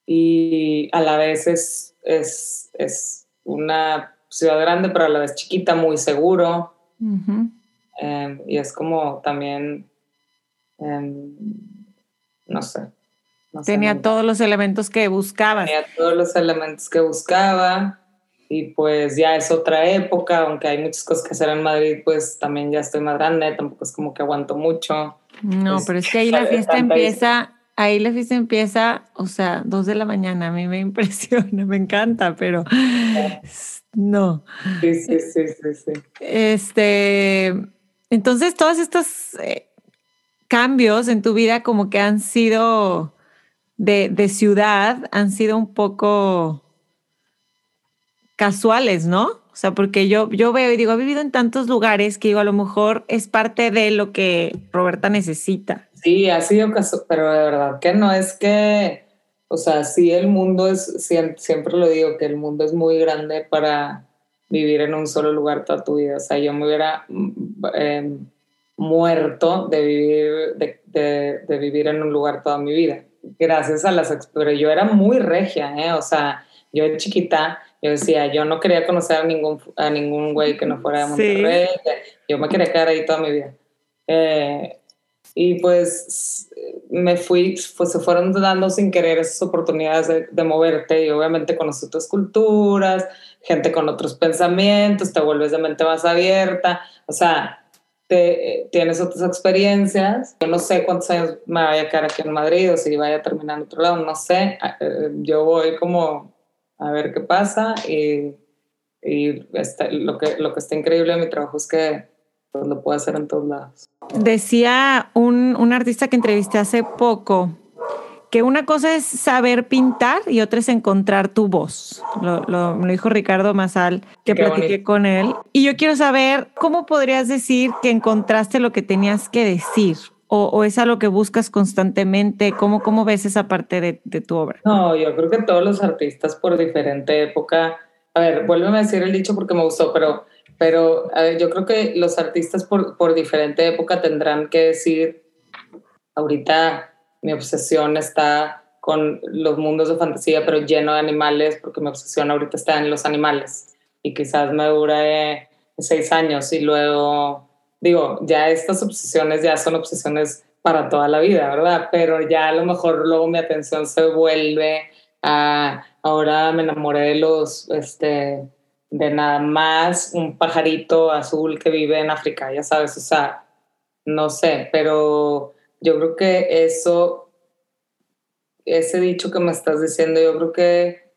y a la vez es, es, es una ciudad grande, pero a la vez chiquita, muy seguro. Eh, y es como también no sé. Tenía todos los elementos que buscaba. Tenía todos los elementos que buscaba y pues ya es otra época, aunque hay muchas cosas que hacer en Madrid, pues también ya estoy más grande, tampoco es como que aguanto mucho. No, pero es que ahí la fiesta empieza, ahí la fiesta empieza, o sea, dos de la mañana, a mí me impresiona, me encanta, pero no. Sí, sí, sí, sí, sí. Este, entonces todas estas eh, cambios en tu vida como que han sido de, ciudad, han sido un poco casuales, ¿no? O sea, porque yo, yo veo y digo, he vivido en tantos lugares que digo, a lo mejor es parte de lo que Roberta necesita. Sí, ha sido casual, pero de verdad que no es que, o sea, sí el mundo es, siempre, lo digo, que el mundo es muy grande para vivir en un solo lugar toda tu vida. O sea, yo me hubiera... Eh, muerto de vivir, de, de, vivir en un lugar toda mi vida. Gracias a las... Pero yo era muy regia, ¿eh? O sea, yo de chiquita, yo decía, yo no quería conocer a ningún, a ningún güey que no fuera de Monterrey. Yo me quería quedar ahí toda mi vida. Eh, y pues me fui, pues se fueron dando sin querer esas oportunidades de, de, moverte y obviamente conoces otras culturas, gente con otros pensamientos, te vuelves de mente más abierta, o sea, te, tienes otras experiencias. Yo no sé cuántos años me vaya a quedar aquí en Madrid o si vaya a terminar en otro lado, no sé. Eh, yo voy como a ver qué pasa y, y lo, que, lo que está increíble de mi trabajo es que pues, lo puedo hacer en todos lados. Decía un, un artista que entrevisté hace poco, que una cosa es saber pintar y otra es encontrar tu voz. Lo, lo, lo dijo Ricardo Mazal, que platiqué con él. Y yo quiero saber cómo podrías decir que encontraste lo que tenías que decir. O, o es algo que buscas constantemente? ¿Cómo, cómo ves esa parte de, de, tu obra? No, yo creo que todos los artistas por diferente época, a ver, vuélveme a decir el dicho porque me gustó, pero, pero yo creo que los artistas por, por diferente época tendrán que decir, ahorita mi obsesión está con los mundos de fantasía, pero lleno de animales, porque mi obsesión ahorita está en los animales. Y quizás me dure seis años y luego, digo, ya estas obsesiones ya son obsesiones para toda la vida, ¿verdad? Pero ya a lo mejor luego mi atención se vuelve a, ahora me enamoré de los, este, de nada más un pajarito azul que vive en África, ya sabes, o sea, no sé, pero yo creo que eso, ese dicho que me estás diciendo, yo creo que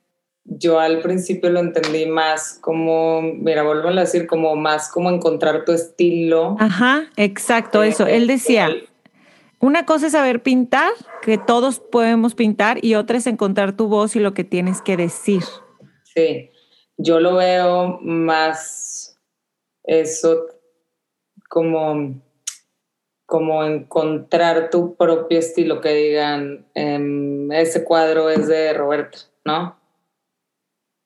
yo al principio lo entendí más como, mira, vuelvo a decir, como más como encontrar tu estilo. Ajá, exacto, eso. Él decía, una cosa es saber pintar, que todos podemos pintar, y otra es encontrar tu voz y lo que tienes que decir. Sí, yo lo veo más eso como, como encontrar tu propio estilo, que digan, em, ese cuadro es de Roberta, ¿no?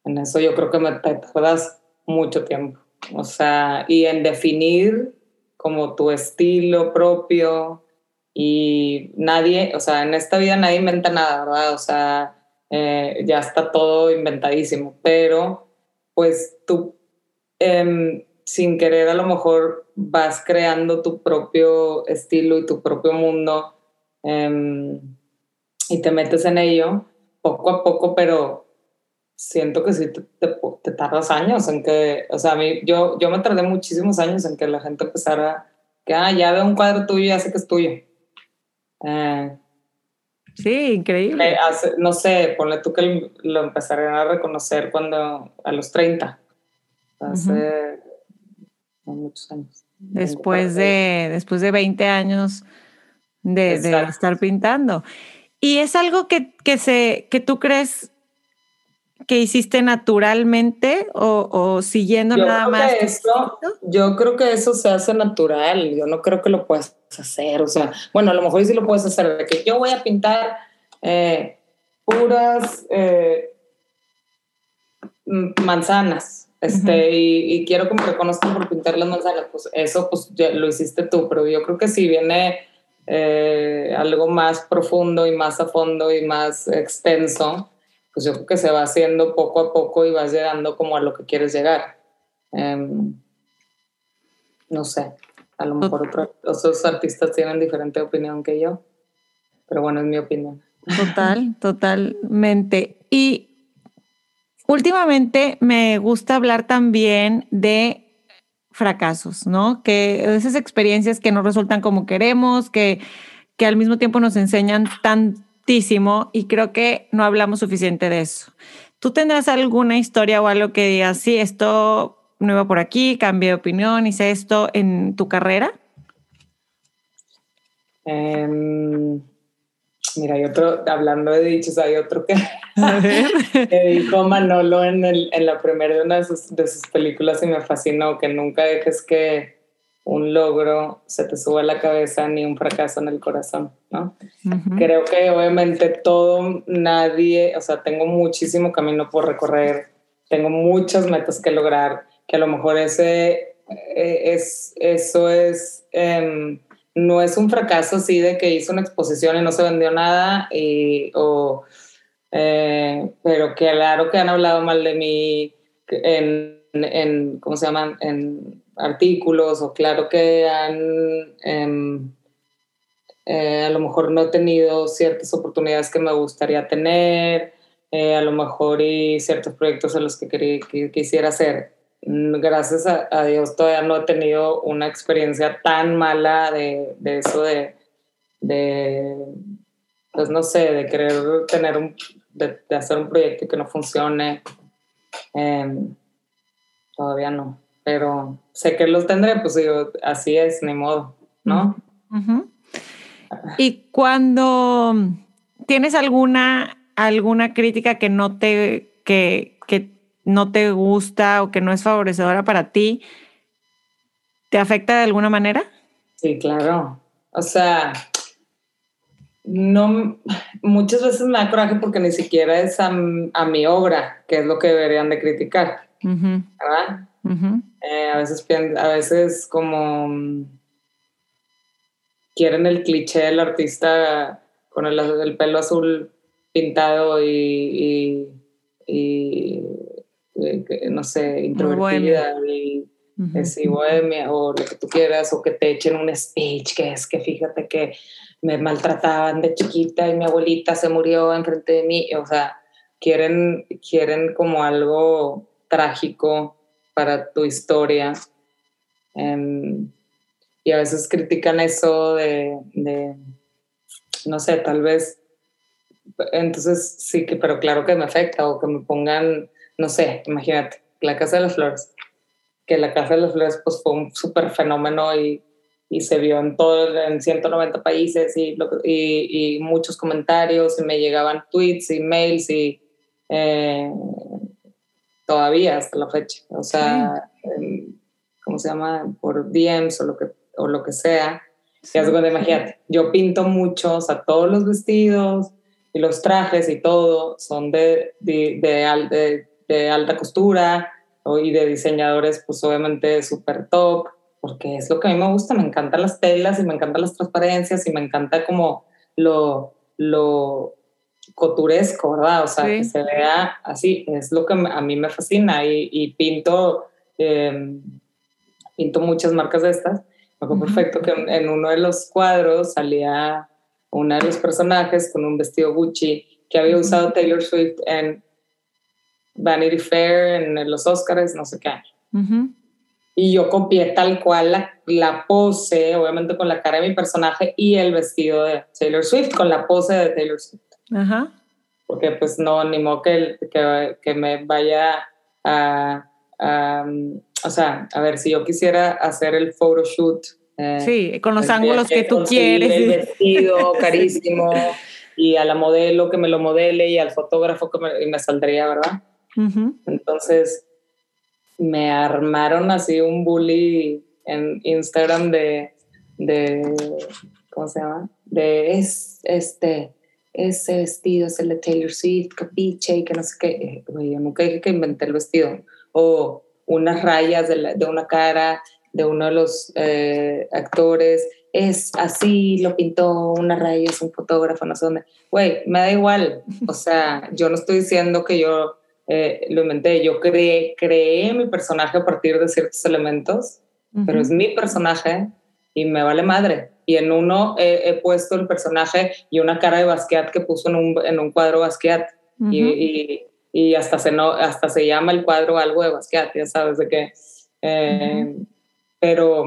En eso yo creo que me tardas mucho tiempo. O sea, y en definir como tu estilo propio, y nadie, o sea, en esta vida nadie inventa nada, ¿verdad? O sea, eh, ya está todo inventadísimo, pero pues tú em, sin querer a lo mejor vas creando tu propio estilo y tu propio mundo em, y te metes en ello poco a poco, pero siento que sí te, te, tardas años en que, o sea, a mí, yo, yo me tardé muchísimos años en que la gente empezara que, ah, ya veo un cuadro tuyo y ya sé que es tuyo. Eh, sí, increíble. Eh, no sé, ponle tú que lo empezaron a reconocer cuando a los 30, hace muchos años. Después de, después de 20 años de, estar pintando. Y es algo que, que, se, que tú crees que hiciste naturalmente o, siguiendo nada más? yo creo que eso se hace natural, yo no creo que lo puedas hacer, o sea, bueno, a lo mejor sí lo puedes hacer, que yo voy a pintar eh, puras eh, manzanas, este, y, quiero que me reconozcan por pintar las manzanas, pues eso pues ya lo hiciste tú, pero yo creo que si viene eh, algo más profundo y más a fondo y más extenso, pues yo creo que se va haciendo poco a poco y vas llegando como a lo que quieres llegar. Em, no sé, a lo mejor otros artistas tienen diferente opinión que yo, pero bueno, es mi opinión. Total, totalmente. Y últimamente me gusta hablar también de fracasos, ¿no? Que esas experiencias que no resultan como queremos, que, que al mismo tiempo nos enseñan tan y creo que no hablamos suficiente de eso. ¿Tú tendrás alguna historia o algo que digas, sí, esto no iba por aquí, cambié de opinión, hice esto en tu carrera? Em, mira, hay otro, hablando de dichos, hay otro que, dijo Manolo en, el, en la primera de una de sus, de sus películas y me fascinó, que nunca dejes que un logro se te sube a la cabeza ni un fracaso en el corazón, ¿no? Creo que obviamente todo, nadie, o sea, tengo muchísimo camino por recorrer, tengo muchas metas que lograr, que a lo mejor ese, eh, es, eso es, em, no es un fracaso así de que hice una exposición y no se vendió nada, y, o, eh, pero que claro que han hablado mal de mí en, en ¿cómo se llaman? En artículos o claro que han em, eh, a lo mejor no he tenido ciertas oportunidades que me gustaría tener, eh, a lo mejor y ciertos proyectos en los que, que quisiera hacer. Mm, gracias a, Dios todavía no he tenido una experiencia tan mala de, eso de, de, pues no sé, de querer tener un, de, hacer un proyecto que no funcione. Em, todavía no pero sé que los tendré, pues digo, así es, ni modo, ¿no? Y cuando tienes alguna, alguna crítica que no te, que, que no te gusta o que no es favorecedora para ti, ¿te afecta de alguna manera? Sí, claro. O sea, no, muchas veces me da coraje porque ni siquiera es a, mi obra, que es lo que deberían de criticar, ¿verdad? Eh, a veces a veces como mm, quieren el cliché del artista con el, pelo azul pintado y, y, no sé, introvertida y bohemia o lo que tú quieras o que te echen un speech que es que fíjate que me maltrataban de chiquita y mi abuelita se murió enfrente de mí, o sea, quieren, quieren como algo trágico para tu historia. Em, y a veces critican eso de, no sé, tal vez entonces sí que, pero claro que me afecta o que me pongan, no sé, imagínate, la Casa de las Flores, que la Casa de las Flores pues fue un súper fenómeno y, y, se vio en todo, en 190 países y, y, y, muchos comentarios y me llegaban tweets y mails y eh, todavía hasta la fecha, o sea, ¿cómo se llama? Por DMs o lo que, o lo que sea. Sí. imagínate, yo pinto mucho, o sea, todos los vestidos y los trajes y todo son de, de, de, de alta costura y de diseñadores, pues obviamente súper top, porque es lo que a mí me gusta, me encantan las telas y me encantan las transparencias y me encanta como lo, lo coturesco, ¿verdad? O sea, que se vea así, es lo que a mí me fascina y, y pinto, eh, pinto muchas marcas de estas. Me fue perfecto que en uno de los cuadros salía una de los personajes con un vestido Gucci que había usado Taylor Swift en Vanity Fair, en los Oscars, no sé qué Y yo copié tal cual la, la, pose, obviamente con la cara de mi personaje y el vestido de Taylor Swift, con la pose de Taylor Swift. Ajá. Porque pues no, ni modo que, que, que me vaya a, a, o sea, a ver, si yo quisiera hacer el photoshoot. Eh, sí, con los ángulos que, tú quieres. El vestido carísimo y a la modelo que me lo modele y al fotógrafo que me, y me saldría, ¿verdad? Entonces me armaron así un bully en Instagram de, de ¿cómo se llama? De es, este, ese vestido es el de Taylor Swift, capiche y que no sé qué. yo nunca dije que inventé el vestido. O unas rayas de, de una cara de uno de los eh, actores. Es así, lo pintó una raya, es un fotógrafo, no sé dónde. Güey, me da igual. O sea, yo no estoy diciendo que yo eh, lo inventé. Yo creé, creé mi personaje a partir de ciertos elementos, pero es mi personaje y me vale madre. Y en uno he, puesto el personaje y una cara de Basquiat que puso en un, en un cuadro Basquiat. y, y, hasta, se no, hasta se llama el cuadro algo de Basquiat, ya sabes de qué. Eh, pero,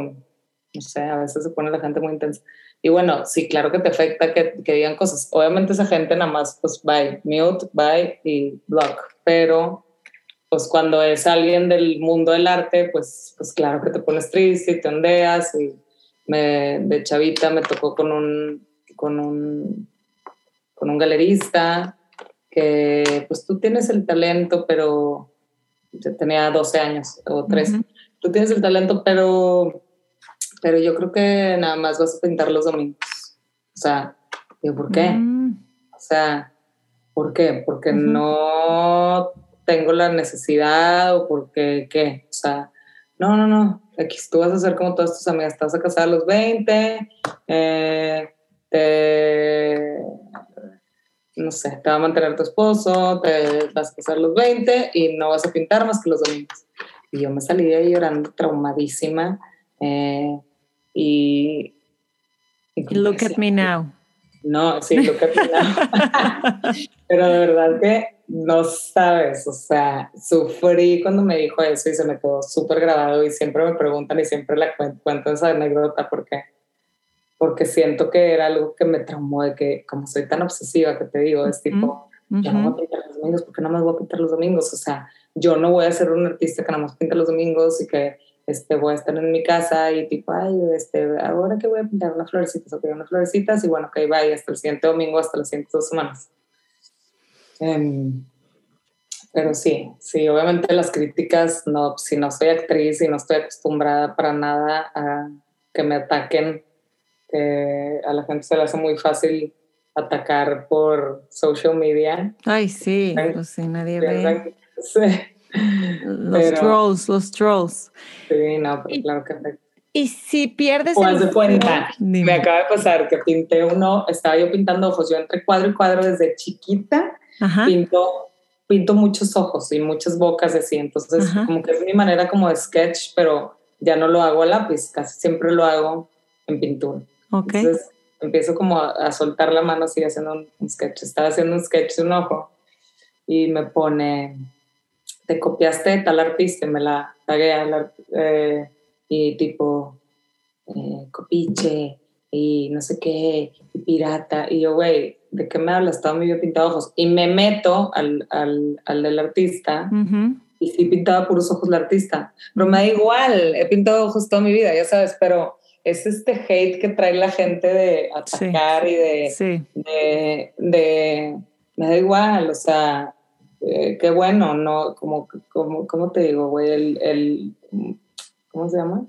no sé, a veces se pone la gente muy intensa. Y bueno, sí, claro que te afecta que, que, digan cosas. Obviamente esa gente nada más, pues, bye, mute, bye y block. Pero, pues, cuando es alguien del mundo del arte, pues, pues claro que te pones triste y te ondeas. Y me, de chavita me tocó con un, con un, con un galerista que, pues, tú tienes el talento, pero yo tenía 12 años o 13. Tú tienes el talento, pero pero yo creo que nada más vas a pintar los domingos. O sea, ¿por qué? Mm. O sea, ¿por qué? Porque no tengo la necesidad o porque qué. O sea, no, no, no. Aquí tú vas a ser como todas tus amigas. Estás a casar a los 20, eh, te, no sé, te va a mantener tu esposo, te vas a casar a los 20 y no vas a pintar más que los domingos. Y yo me salí de ahí llorando traumadísima. Eh, y, look at me now. No, sí, look at me now. Pero de verdad que no sabes, o sea, sufrí cuando me dijo eso y se me quedó súper grabado y siempre me preguntan y siempre la cuento, esa anécdota porque, porque siento que era algo que me traumó de que como soy tan obsesiva que te digo, es tipo, yo no voy a pintar los domingos porque no me voy a pintar los domingos, o sea, yo no voy a ser un artista que nada más pinta los domingos y que este, voy a estar en mi casa y tipo, ay, este, ahora que voy a pintar unas florecitas, o unas florecitas, y bueno, que okay, vaya hasta el siguiente domingo, hasta las siguientes dos semanas. Em, pero sí, sí, obviamente las críticas, no, si no soy actriz y no estoy acostumbrada para nada a que me ataquen, que a la gente se le hace muy fácil atacar por social media. Ay, sí, pues sí, nadie ve. Sí. Los trolls, los trolls. Sí, no, pero claro que Y si pierdes pues de cuenta, me acaba de pasar que pinté uno, estaba yo pintando ojos, yo entre cuadro y cuadro desde chiquita, pinto, pinto muchos ojos y muchas bocas así, entonces como que es mi manera como de sketch, pero ya no lo hago a lápiz, casi siempre lo hago en pintura. Entonces empiezo como a, soltar la mano así haciendo un, un sketch, estaba haciendo un sketch de un ojo y me pone te copiaste de tal artista me la pagué eh, y tipo eh, copiche y no sé qué, y pirata. Y yo, güey, ¿de qué me hablas? Estaba muy bien pintado ojos. Y me meto al, al, al del artista y sí pintaba puros ojos el artista. Pero me da igual, he pintado ojos toda mi vida, ya sabes, pero es este hate que trae la gente de atacar y de, de, de, me da igual, o sea, eh, qué bueno, no, como, como, ¿cómo te digo, güey? El, el, ¿cómo se llama?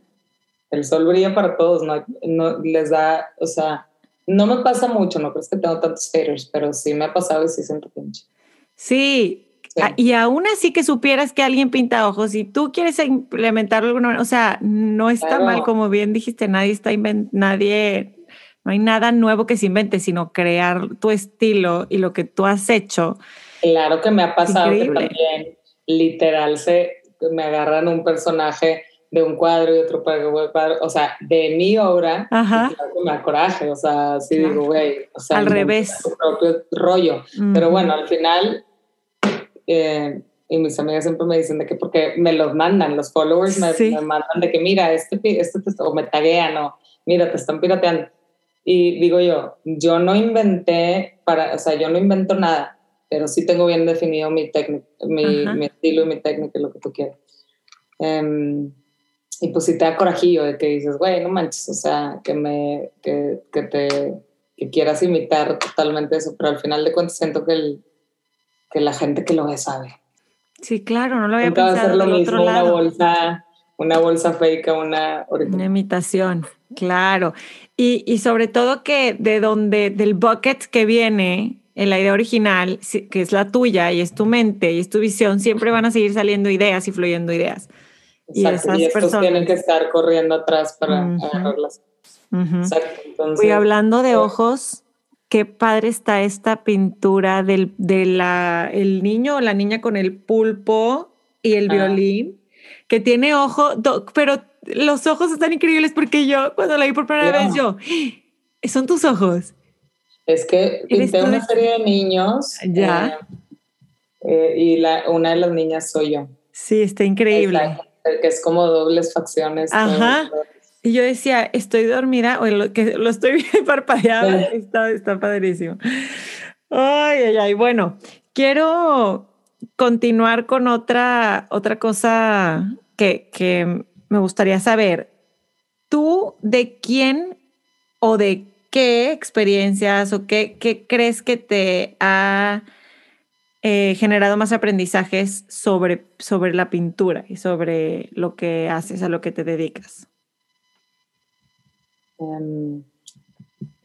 El sol brilla para todos, no, no les da, o sea, no me pasa mucho, no creo que tengo tantos haters, pero sí me ha pasado y sí siento pinche. Sí, y aún así que supieras que alguien pinta ojos y tú quieres implementarlo alguna o sea, no está mal, como bien dijiste, nadie está nadie, no hay nada nuevo que se invente, sino crear tu estilo y lo que tú has hecho. Claro que me ha pasado que también, literal, se me agarran un personaje de un cuadro y otro cuadro, o sea, de mi obra, Ajá. me da coraje, o sea, sí digo, güey, o sea, al revés. Su propio rollo. Pero bueno, al final eh, y mis amigas siempre me dicen de que porque me los mandan, los followers me, mandan de que mira, este, este o me taguean o mira, te están pirateando. Y digo yo, yo no inventé, para, o sea, yo no invento nada, pero sí tengo bien definido mi, mi, mi estilo y mi técnica, lo que tú quieras. Em, y pues si te da corajillo de que dices, güey, no manches, o sea, que me, que, que te, que quieras imitar totalmente eso, pero al final de cuentas siento que el, que la gente que lo ve sabe. Sí, claro, no lo había pensado. hacer lo mismo, una bolsa, una bolsa fake, una Una imitación, claro. Y, y, sobre todo que de donde, del bucket que viene en la idea original, que es la tuya y es tu mente y es tu visión, siempre van a seguir saliendo ideas y fluyendo ideas. Y esas y estos personas... tienen que estar corriendo atrás para agarrarlas. Exacto. y hablando de ojos, qué padre está esta pintura del de la, el niño o la niña con el pulpo y el violín, que tiene ojo, pero los ojos están increíbles porque yo cuando la vi por primera vez, yo, ¡Ah! son tus ojos. Es que pinté una serie de niños. Ya. Eh, eh, y la, una de las niñas soy yo. Sí, está increíble. Que es como dobles facciones. Ajá. Y yo decía, estoy dormida, o lo, que lo estoy parpadeado, está, está padrísimo. Ay, ay, ay. Bueno, quiero continuar con otra, otra cosa que, que me gustaría saber. ¿Tú de quién o de qué experiencias o qué, qué crees que te ha eh, generado más aprendizajes sobre, sobre la pintura y sobre lo que haces, a lo que te dedicas? Em,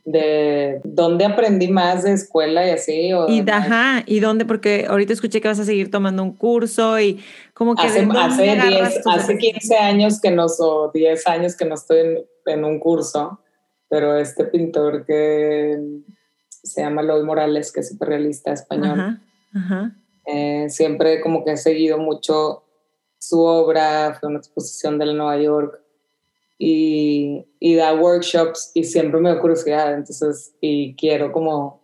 de dónde aprendí más de escuela y así. y, ajá, ¿y dónde? Porque ahorita escuché que vas a seguir tomando un curso y como que... Hace, hace, 15 años que no, o 10 años que no estoy en, un curso, pero este pintor que se llama Lloyd Morales, que es súper realista eh, siempre como que he seguido mucho su obra, fue una exposición de Nueva York y, y, da workshops y siempre me da curiosidad, entonces, y quiero como,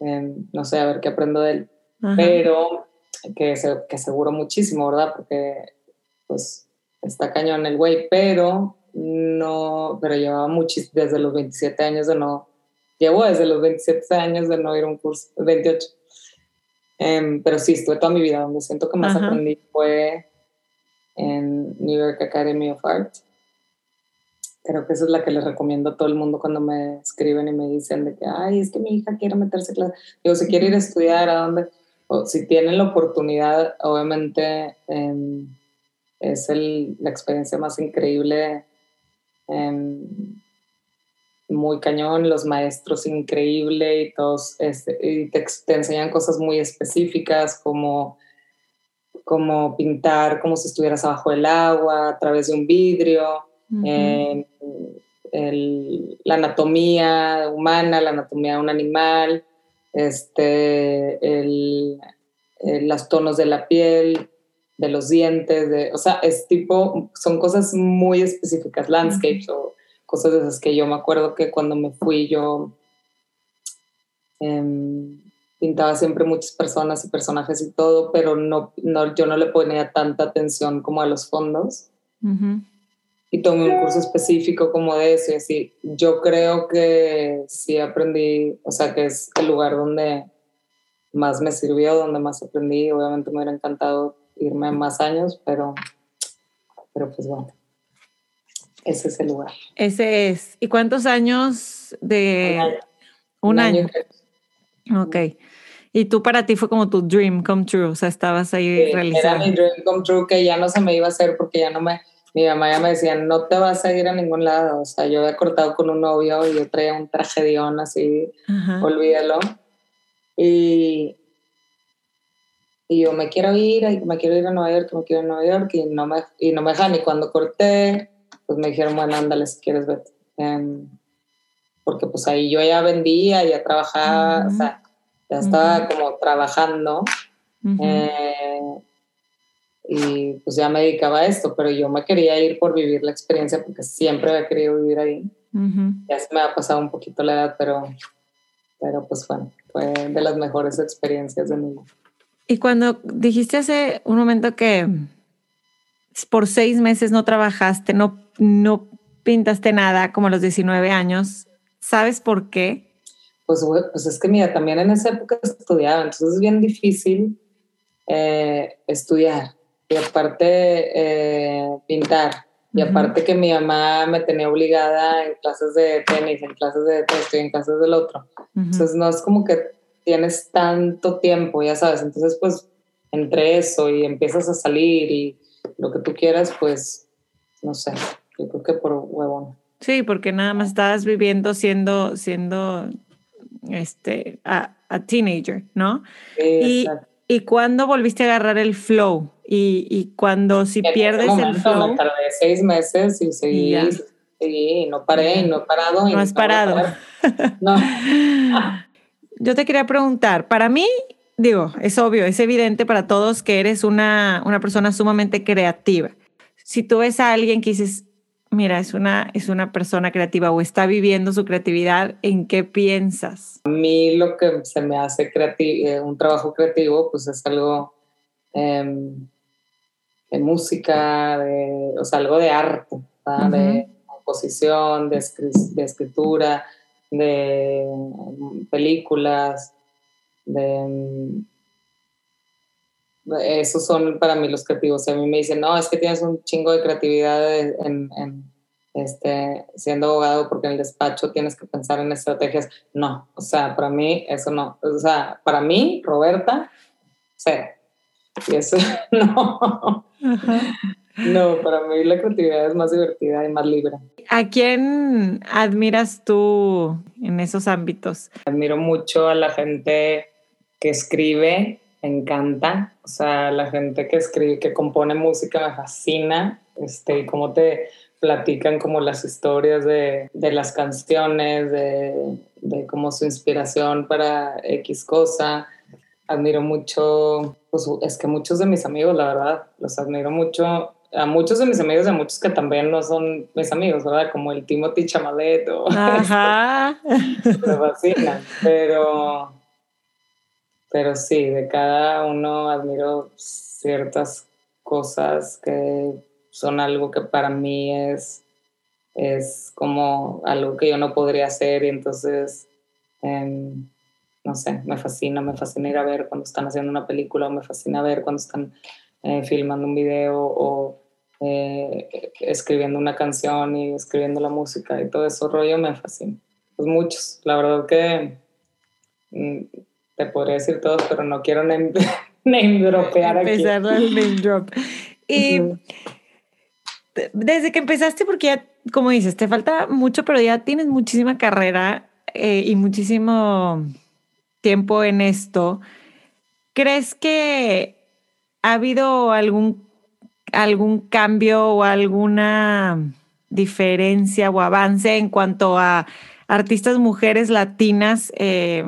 em, no sé, a ver qué aprendo de él. Pero que, se, que seguro muchísimo, ¿verdad? Porque pues está cañón el güey, pero no, pero llevaba muchísimo, desde los 27 años de no, llevo desde los 27 años de no ir a un curso, 28. Em, pero sí, estuve toda mi vida, donde siento que más aprendí fue en New York Academy of Art Creo que esa es la que les recomiendo a todo el mundo cuando me escriben y me dicen de que, ay, es que mi hija quiere meterse a clase. Digo, si quiere ir a estudiar, ¿a dónde? O si tienen la oportunidad, obviamente em, es el, la experiencia más increíble, em, muy cañón, los maestros increíble y todos, este, y te, te, enseñan cosas muy específicas como, como pintar como si estuvieras abajo del agua, a través de un vidrio la anatomía humana, la anatomía de un animal, este, el, los tonos de la piel, de los dientes, de, o sea, es tipo, son cosas muy específicas, landscapes o cosas de esas que yo me acuerdo que cuando me fui yo em, pintaba siempre muchas personas y personajes y todo, pero no, no, yo no le ponía tanta atención como a los fondos y tomé un curso específico como de eso y así. Yo creo que sí aprendí, o sea, que es el lugar donde más me sirvió, donde más aprendí. Obviamente me hubiera encantado irme más años, pero, pero pues bueno, ese es el lugar. Ese es. ¿Y cuántos años de... Un año. Ok. Y tú para ti fue como tu dream come true, o sea, estabas ahí realizando. Era mi dream come true que ya no se me iba a hacer porque ya no me, mi mamá ya me decía, no te vas a ir a ningún lado. O sea, yo había cortado con un novio y yo traía un tragedión así, olvídalo. Y, y yo me quiero ir, me quiero ir a Nueva York, me quiero ir a Nueva York y no me, y no me dejan. Y cuando corté, pues me dijeron, bueno, ándale si quieres vete. Em, porque pues ahí yo ya vendía, ya trabajaba, o sea, ya estaba como trabajando. Eh, y pues ya me dedicaba a esto, pero yo me quería ir por vivir la experiencia porque siempre había querido vivir ahí. Ya se me ha pasado un poquito la edad, pero, pero pues bueno, fue de las mejores experiencias de mi vida. Y cuando dijiste hace un momento que por seis meses no trabajaste, no, no pintaste nada como a los 19 años, ¿sabes por qué? Pues, pues es que mira, también en esa época estudiaba, entonces es bien difícil eh, estudiar y aparte eh, pintar. Y aparte que mi mamá me tenía obligada en clases de tenis, en clases de esto y en clases del otro. Entonces no es como que tienes tanto tiempo, ya sabes. Entonces pues entre eso y empiezas a salir y lo que tú quieras, pues no sé, yo creo que por huevón. Sí, porque nada más estabas viviendo siendo, siendo este, a, teenager, ¿no? Sí, y, ¿Y cuándo volviste a agarrar el flow? Y, y cuando si pierdes el flow. Me tardé seis meses y seguí, y no paré, y no he parado. no has parado. No. Yo te quería preguntar, para mí, digo, es obvio, es evidente para todos que eres una, una persona sumamente creativa. Si tú ves a alguien que dices, mira, es una, es una persona creativa o está viviendo su creatividad, ¿en qué piensas? A mí lo que se me hace creativo, eh, un trabajo creativo, pues es algo em, de música, de, o sea, algo de arte, de composición, de, escritura, de películas, de esos son para mí los creativos. a mí me dicen, no, es que tienes un chingo de creatividad en, este, siendo abogado porque en el despacho tienes que pensar en estrategias. No, o sea, para mí eso no. O sea, para mí, Roberta, cero. Y eso no. No, para mí la creatividad es más divertida y más libre. ¿A quién admiras tú en esos ámbitos? Admiro mucho a la gente que escribe, me encanta. O sea, la gente que escribe, que compone música me fascina. Este, y cómo te platican como las historias de, de las canciones, de, de cómo su inspiración para X cosa admiro mucho, pues es que muchos de mis amigos, la verdad, los admiro mucho. A muchos de mis amigos y a muchos que también no son mis amigos, ¿verdad? Como el Timothy Chamalet o... Ajá. me fascinan, pero... Pero sí, de cada uno admiro ciertas cosas que son algo que para mí es, es como algo que yo no podría hacer y entonces... Eh, no sé, me fascina, me fascina ir a ver cuando están haciendo una película o me fascina ver cuando están eh, filmando un video o eh, escribiendo una canción y escribiendo la música y todo eso rollo me fascina. Pues muchos, la verdad que mm, te podría decir todos, pero no quiero name, dropear aquí. Empezar el name drop. Y desde que empezaste, porque ya, como dices, te falta mucho, pero ya tienes muchísima carrera eh, y muchísimo tiempo en esto, ¿crees que ha habido algún, algún cambio o alguna diferencia o avance en cuanto a artistas mujeres latinas eh,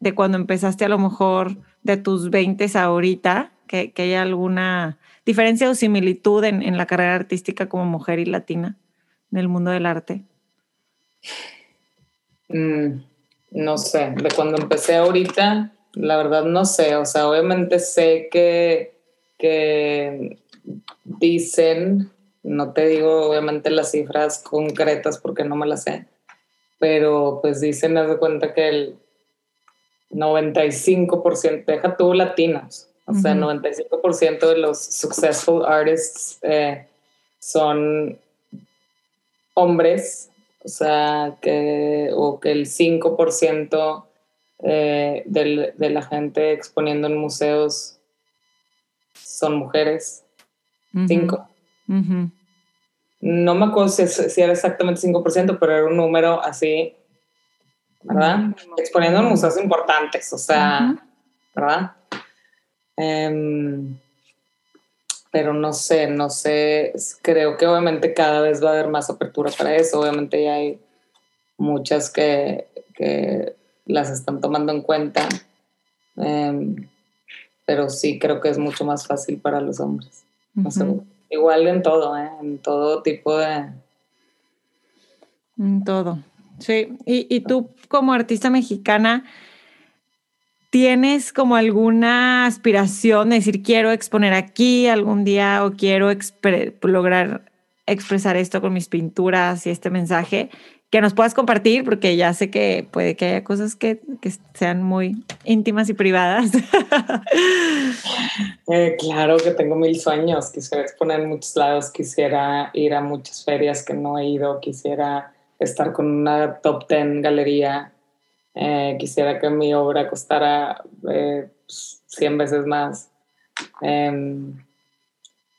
de cuando empezaste a lo mejor de tus 20 ahorita? ¿Que, que haya alguna diferencia o similitud en, la carrera artística como mujer y latina en el mundo del arte? Mm, no sé, de cuando empecé ahorita, la verdad no sé, o sea, obviamente sé que, que dicen no te digo obviamente las cifras concretas porque no me las sé, pero pues dicen, haz de cuenta que el 95%, deja tú latinos, o sea, 95% de los successful artists eh, son hombres, o sea, que, o que el 5% eh, de la gente exponiendo en museos son mujeres. 5. No me acuerdo si, era exactamente 5%, pero era un número así, ¿verdad? Exponiendo en museos importantes, o sea, ¿verdad? Em, pero no sé, no sé, creo que obviamente cada vez va a haber más apertura para eso, obviamente ya hay muchas que, que las están tomando en cuenta, em, pero sí creo que es mucho más fácil para los hombres. igual en todo, ¿eh? en todo tipo de... En todo, sí. Y, tú como artista mexicana, ¿Tienes como alguna aspiración de decir quiero exponer aquí algún día o quiero lograr expresar esto con mis pinturas y este mensaje? Que nos puedas compartir, porque ya sé que puede que haya cosas que, que sean muy íntimas y privadas. Eh, claro que tengo mil sueños. Quisiera exponer en muchos lados, quisiera ir a muchas ferias que no he ido, quisiera estar con una top ten galería eh, quisiera que mi obra costara eh, 100 veces más. Em,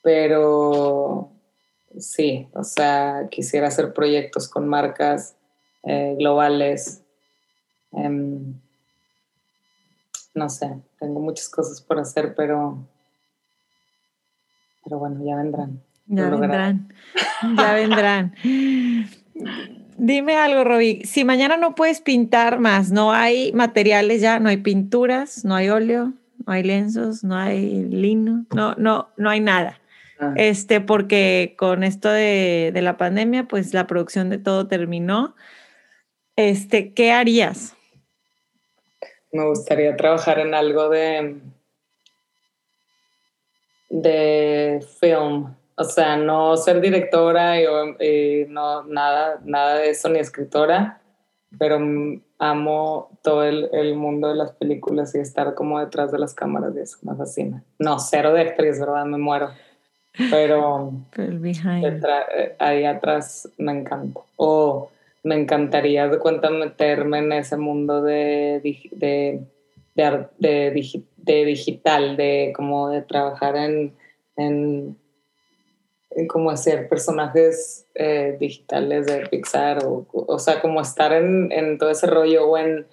pero sí, o sea, quisiera hacer proyectos con marcas eh, globales. Em, no sé, tengo muchas cosas por hacer, pero, pero bueno, ya vendrán. Ya vendrán. Ya vendrán. Dime algo, Roby. Si mañana no puedes pintar más, no hay materiales ya, no hay pinturas, no hay óleo, no hay lienzos, no hay lino, no, no, no hay nada. Ah. Este, porque con esto de, la pandemia, pues la producción de todo terminó. Este, ¿qué harías? Me gustaría trabajar en algo de de film o sea, no ser directora y, no nada, nada de eso, ni escritora, pero amo todo el, mundo de las películas y estar como detrás de las cámaras de eso, me fascina. No, cero de actriz, ¿verdad? Me muero. Pero, eh, ahí atrás me encanta. O me encantaría de cuenta meterme en ese mundo de, de, de, digital, de como de trabajar en como hacer personajes eh, digitales de Pixar o, o sea, como estar en, en, todo ese rollo o en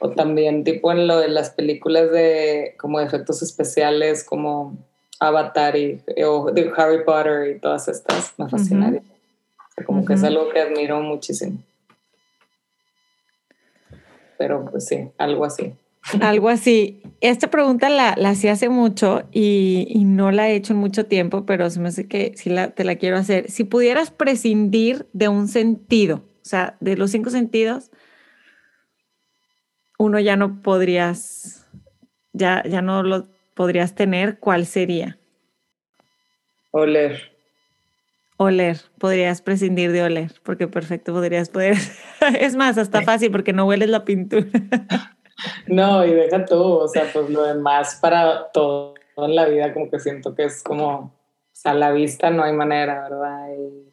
o también tipo en lo de las películas de como de efectos especiales como Avatar y o de Harry Potter y todas estas me fascinaría. como que es algo que admiro muchísimo. Pero pues sí, algo así. Algo así. Esta pregunta la, la hacía hace mucho y, no la he hecho en mucho tiempo, pero se me hace que sí la, te la quiero hacer. Si pudieras prescindir de un sentido, o sea, de los cinco sentidos, uno ya no podrías, ya, ya no lo podrías tener, ¿cuál sería? Oler. Oler, podrías prescindir de oler, porque perfecto, podrías poder. es más, hasta fácil porque no hueles la pintura. No, y deja todo, o sea, pues lo demás para todo en la vida como que siento que es como, o sea, a la vista no hay manera, ¿verdad? Y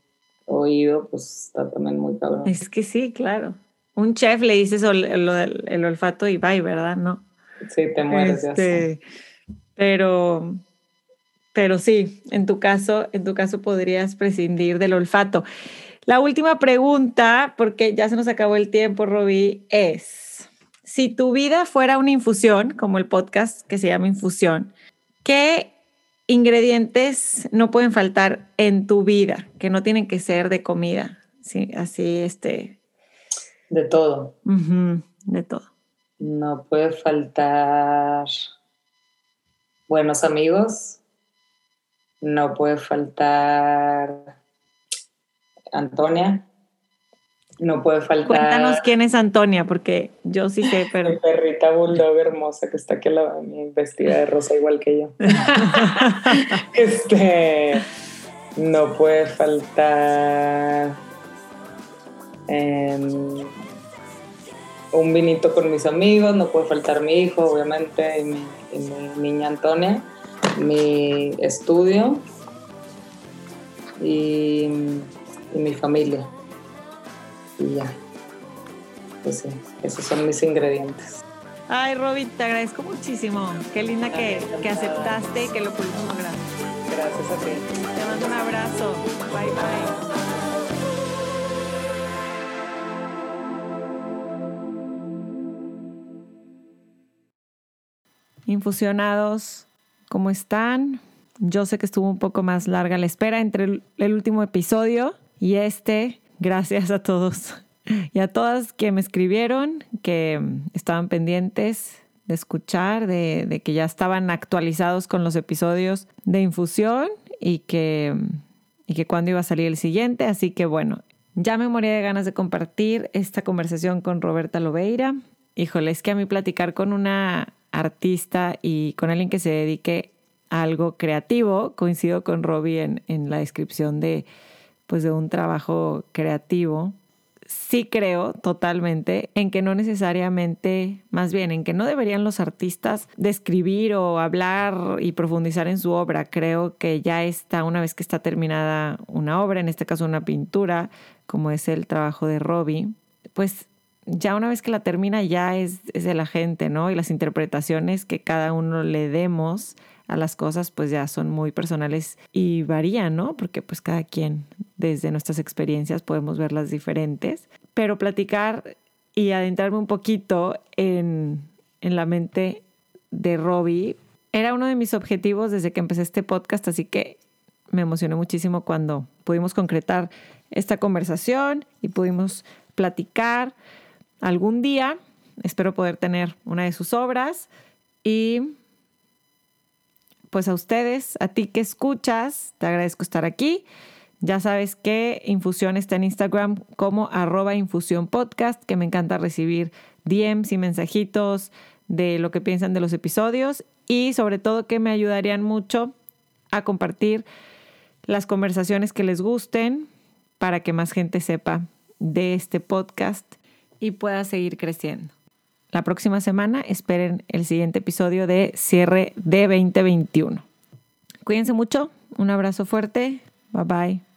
oído, pues está también muy cabrón. Es que sí, claro. Un chef le dices lo del el olfato y bye, ¿verdad? No. Sí, te mueres este, Pero, pero sí, en tu caso, en tu caso podrías prescindir del olfato. La última pregunta, porque ya se nos acabó el tiempo, Roby, es si tu vida fuera una infusión, como el podcast que se llama Infusión, ¿qué ingredientes no pueden faltar en tu vida, que no tienen que ser de comida? Sí, así, este. De todo. de todo. No puede faltar buenos amigos. No puede faltar Antonia. No puede faltar. Cuéntanos quién es Antonia, porque yo sí sé, pero. Mi perrita bulldog hermosa que está aquí la vestida de rosa igual que yo. este. no puede faltar em, un vinito con mis amigos, no puede faltar mi hijo, obviamente, y mi, niña Antonia, mi estudio y, y mi familia. Y ya. Pues sí, esos son mis ingredientes. Ay, Robin, te agradezco muchísimo. Qué linda que, que aceptaste y que lo pudimos lograr. Gracias a ti. Te mando un abrazo. Bye, bye. Infusionados, ¿cómo están? Yo sé que estuvo un poco más larga la espera entre el último episodio y este. Gracias a todos y a todas que me escribieron, que estaban pendientes de escuchar, de, que ya estaban actualizados con los episodios de infusión y que, y que cuándo iba a salir el siguiente. Así que bueno, ya me moría de ganas de compartir esta conversación con Roberta Lobeira. Híjole, es que a mí platicar con una artista y con alguien que se dedique a algo creativo, coincido con Robbie en la descripción de, pues de un trabajo creativo, sí creo totalmente en que no necesariamente, más bien en que no deberían los artistas describir o hablar y profundizar en su obra. Creo que ya está, una vez que está terminada una obra, en este caso una pintura, como es el trabajo de Robbie, pues ya una vez que la termina ya es, es de la gente, ¿no? Y las interpretaciones que cada uno le demos a las cosas pues ya son muy personales y varían, ¿no? Porque pues cada quien desde nuestras experiencias podemos verlas diferentes, pero platicar y adentrarme un poquito en, en la mente de Robbie era uno de mis objetivos desde que empecé este podcast, así que me emocioné muchísimo cuando pudimos concretar esta conversación y pudimos platicar algún día. Espero poder tener una de sus obras y pues a ustedes, a ti que escuchas, te agradezco estar aquí. Ya sabes que Infusión está en Instagram como arroba infusión podcast, que me encanta recibir DMs y mensajitos de lo que piensan de los episodios y sobre todo que me ayudarían mucho a compartir las conversaciones que les gusten para que más gente sepa de este podcast y pueda seguir creciendo. La próxima semana esperen el siguiente episodio de cierre de 2021. Cuídense mucho, un abrazo fuerte, bye bye.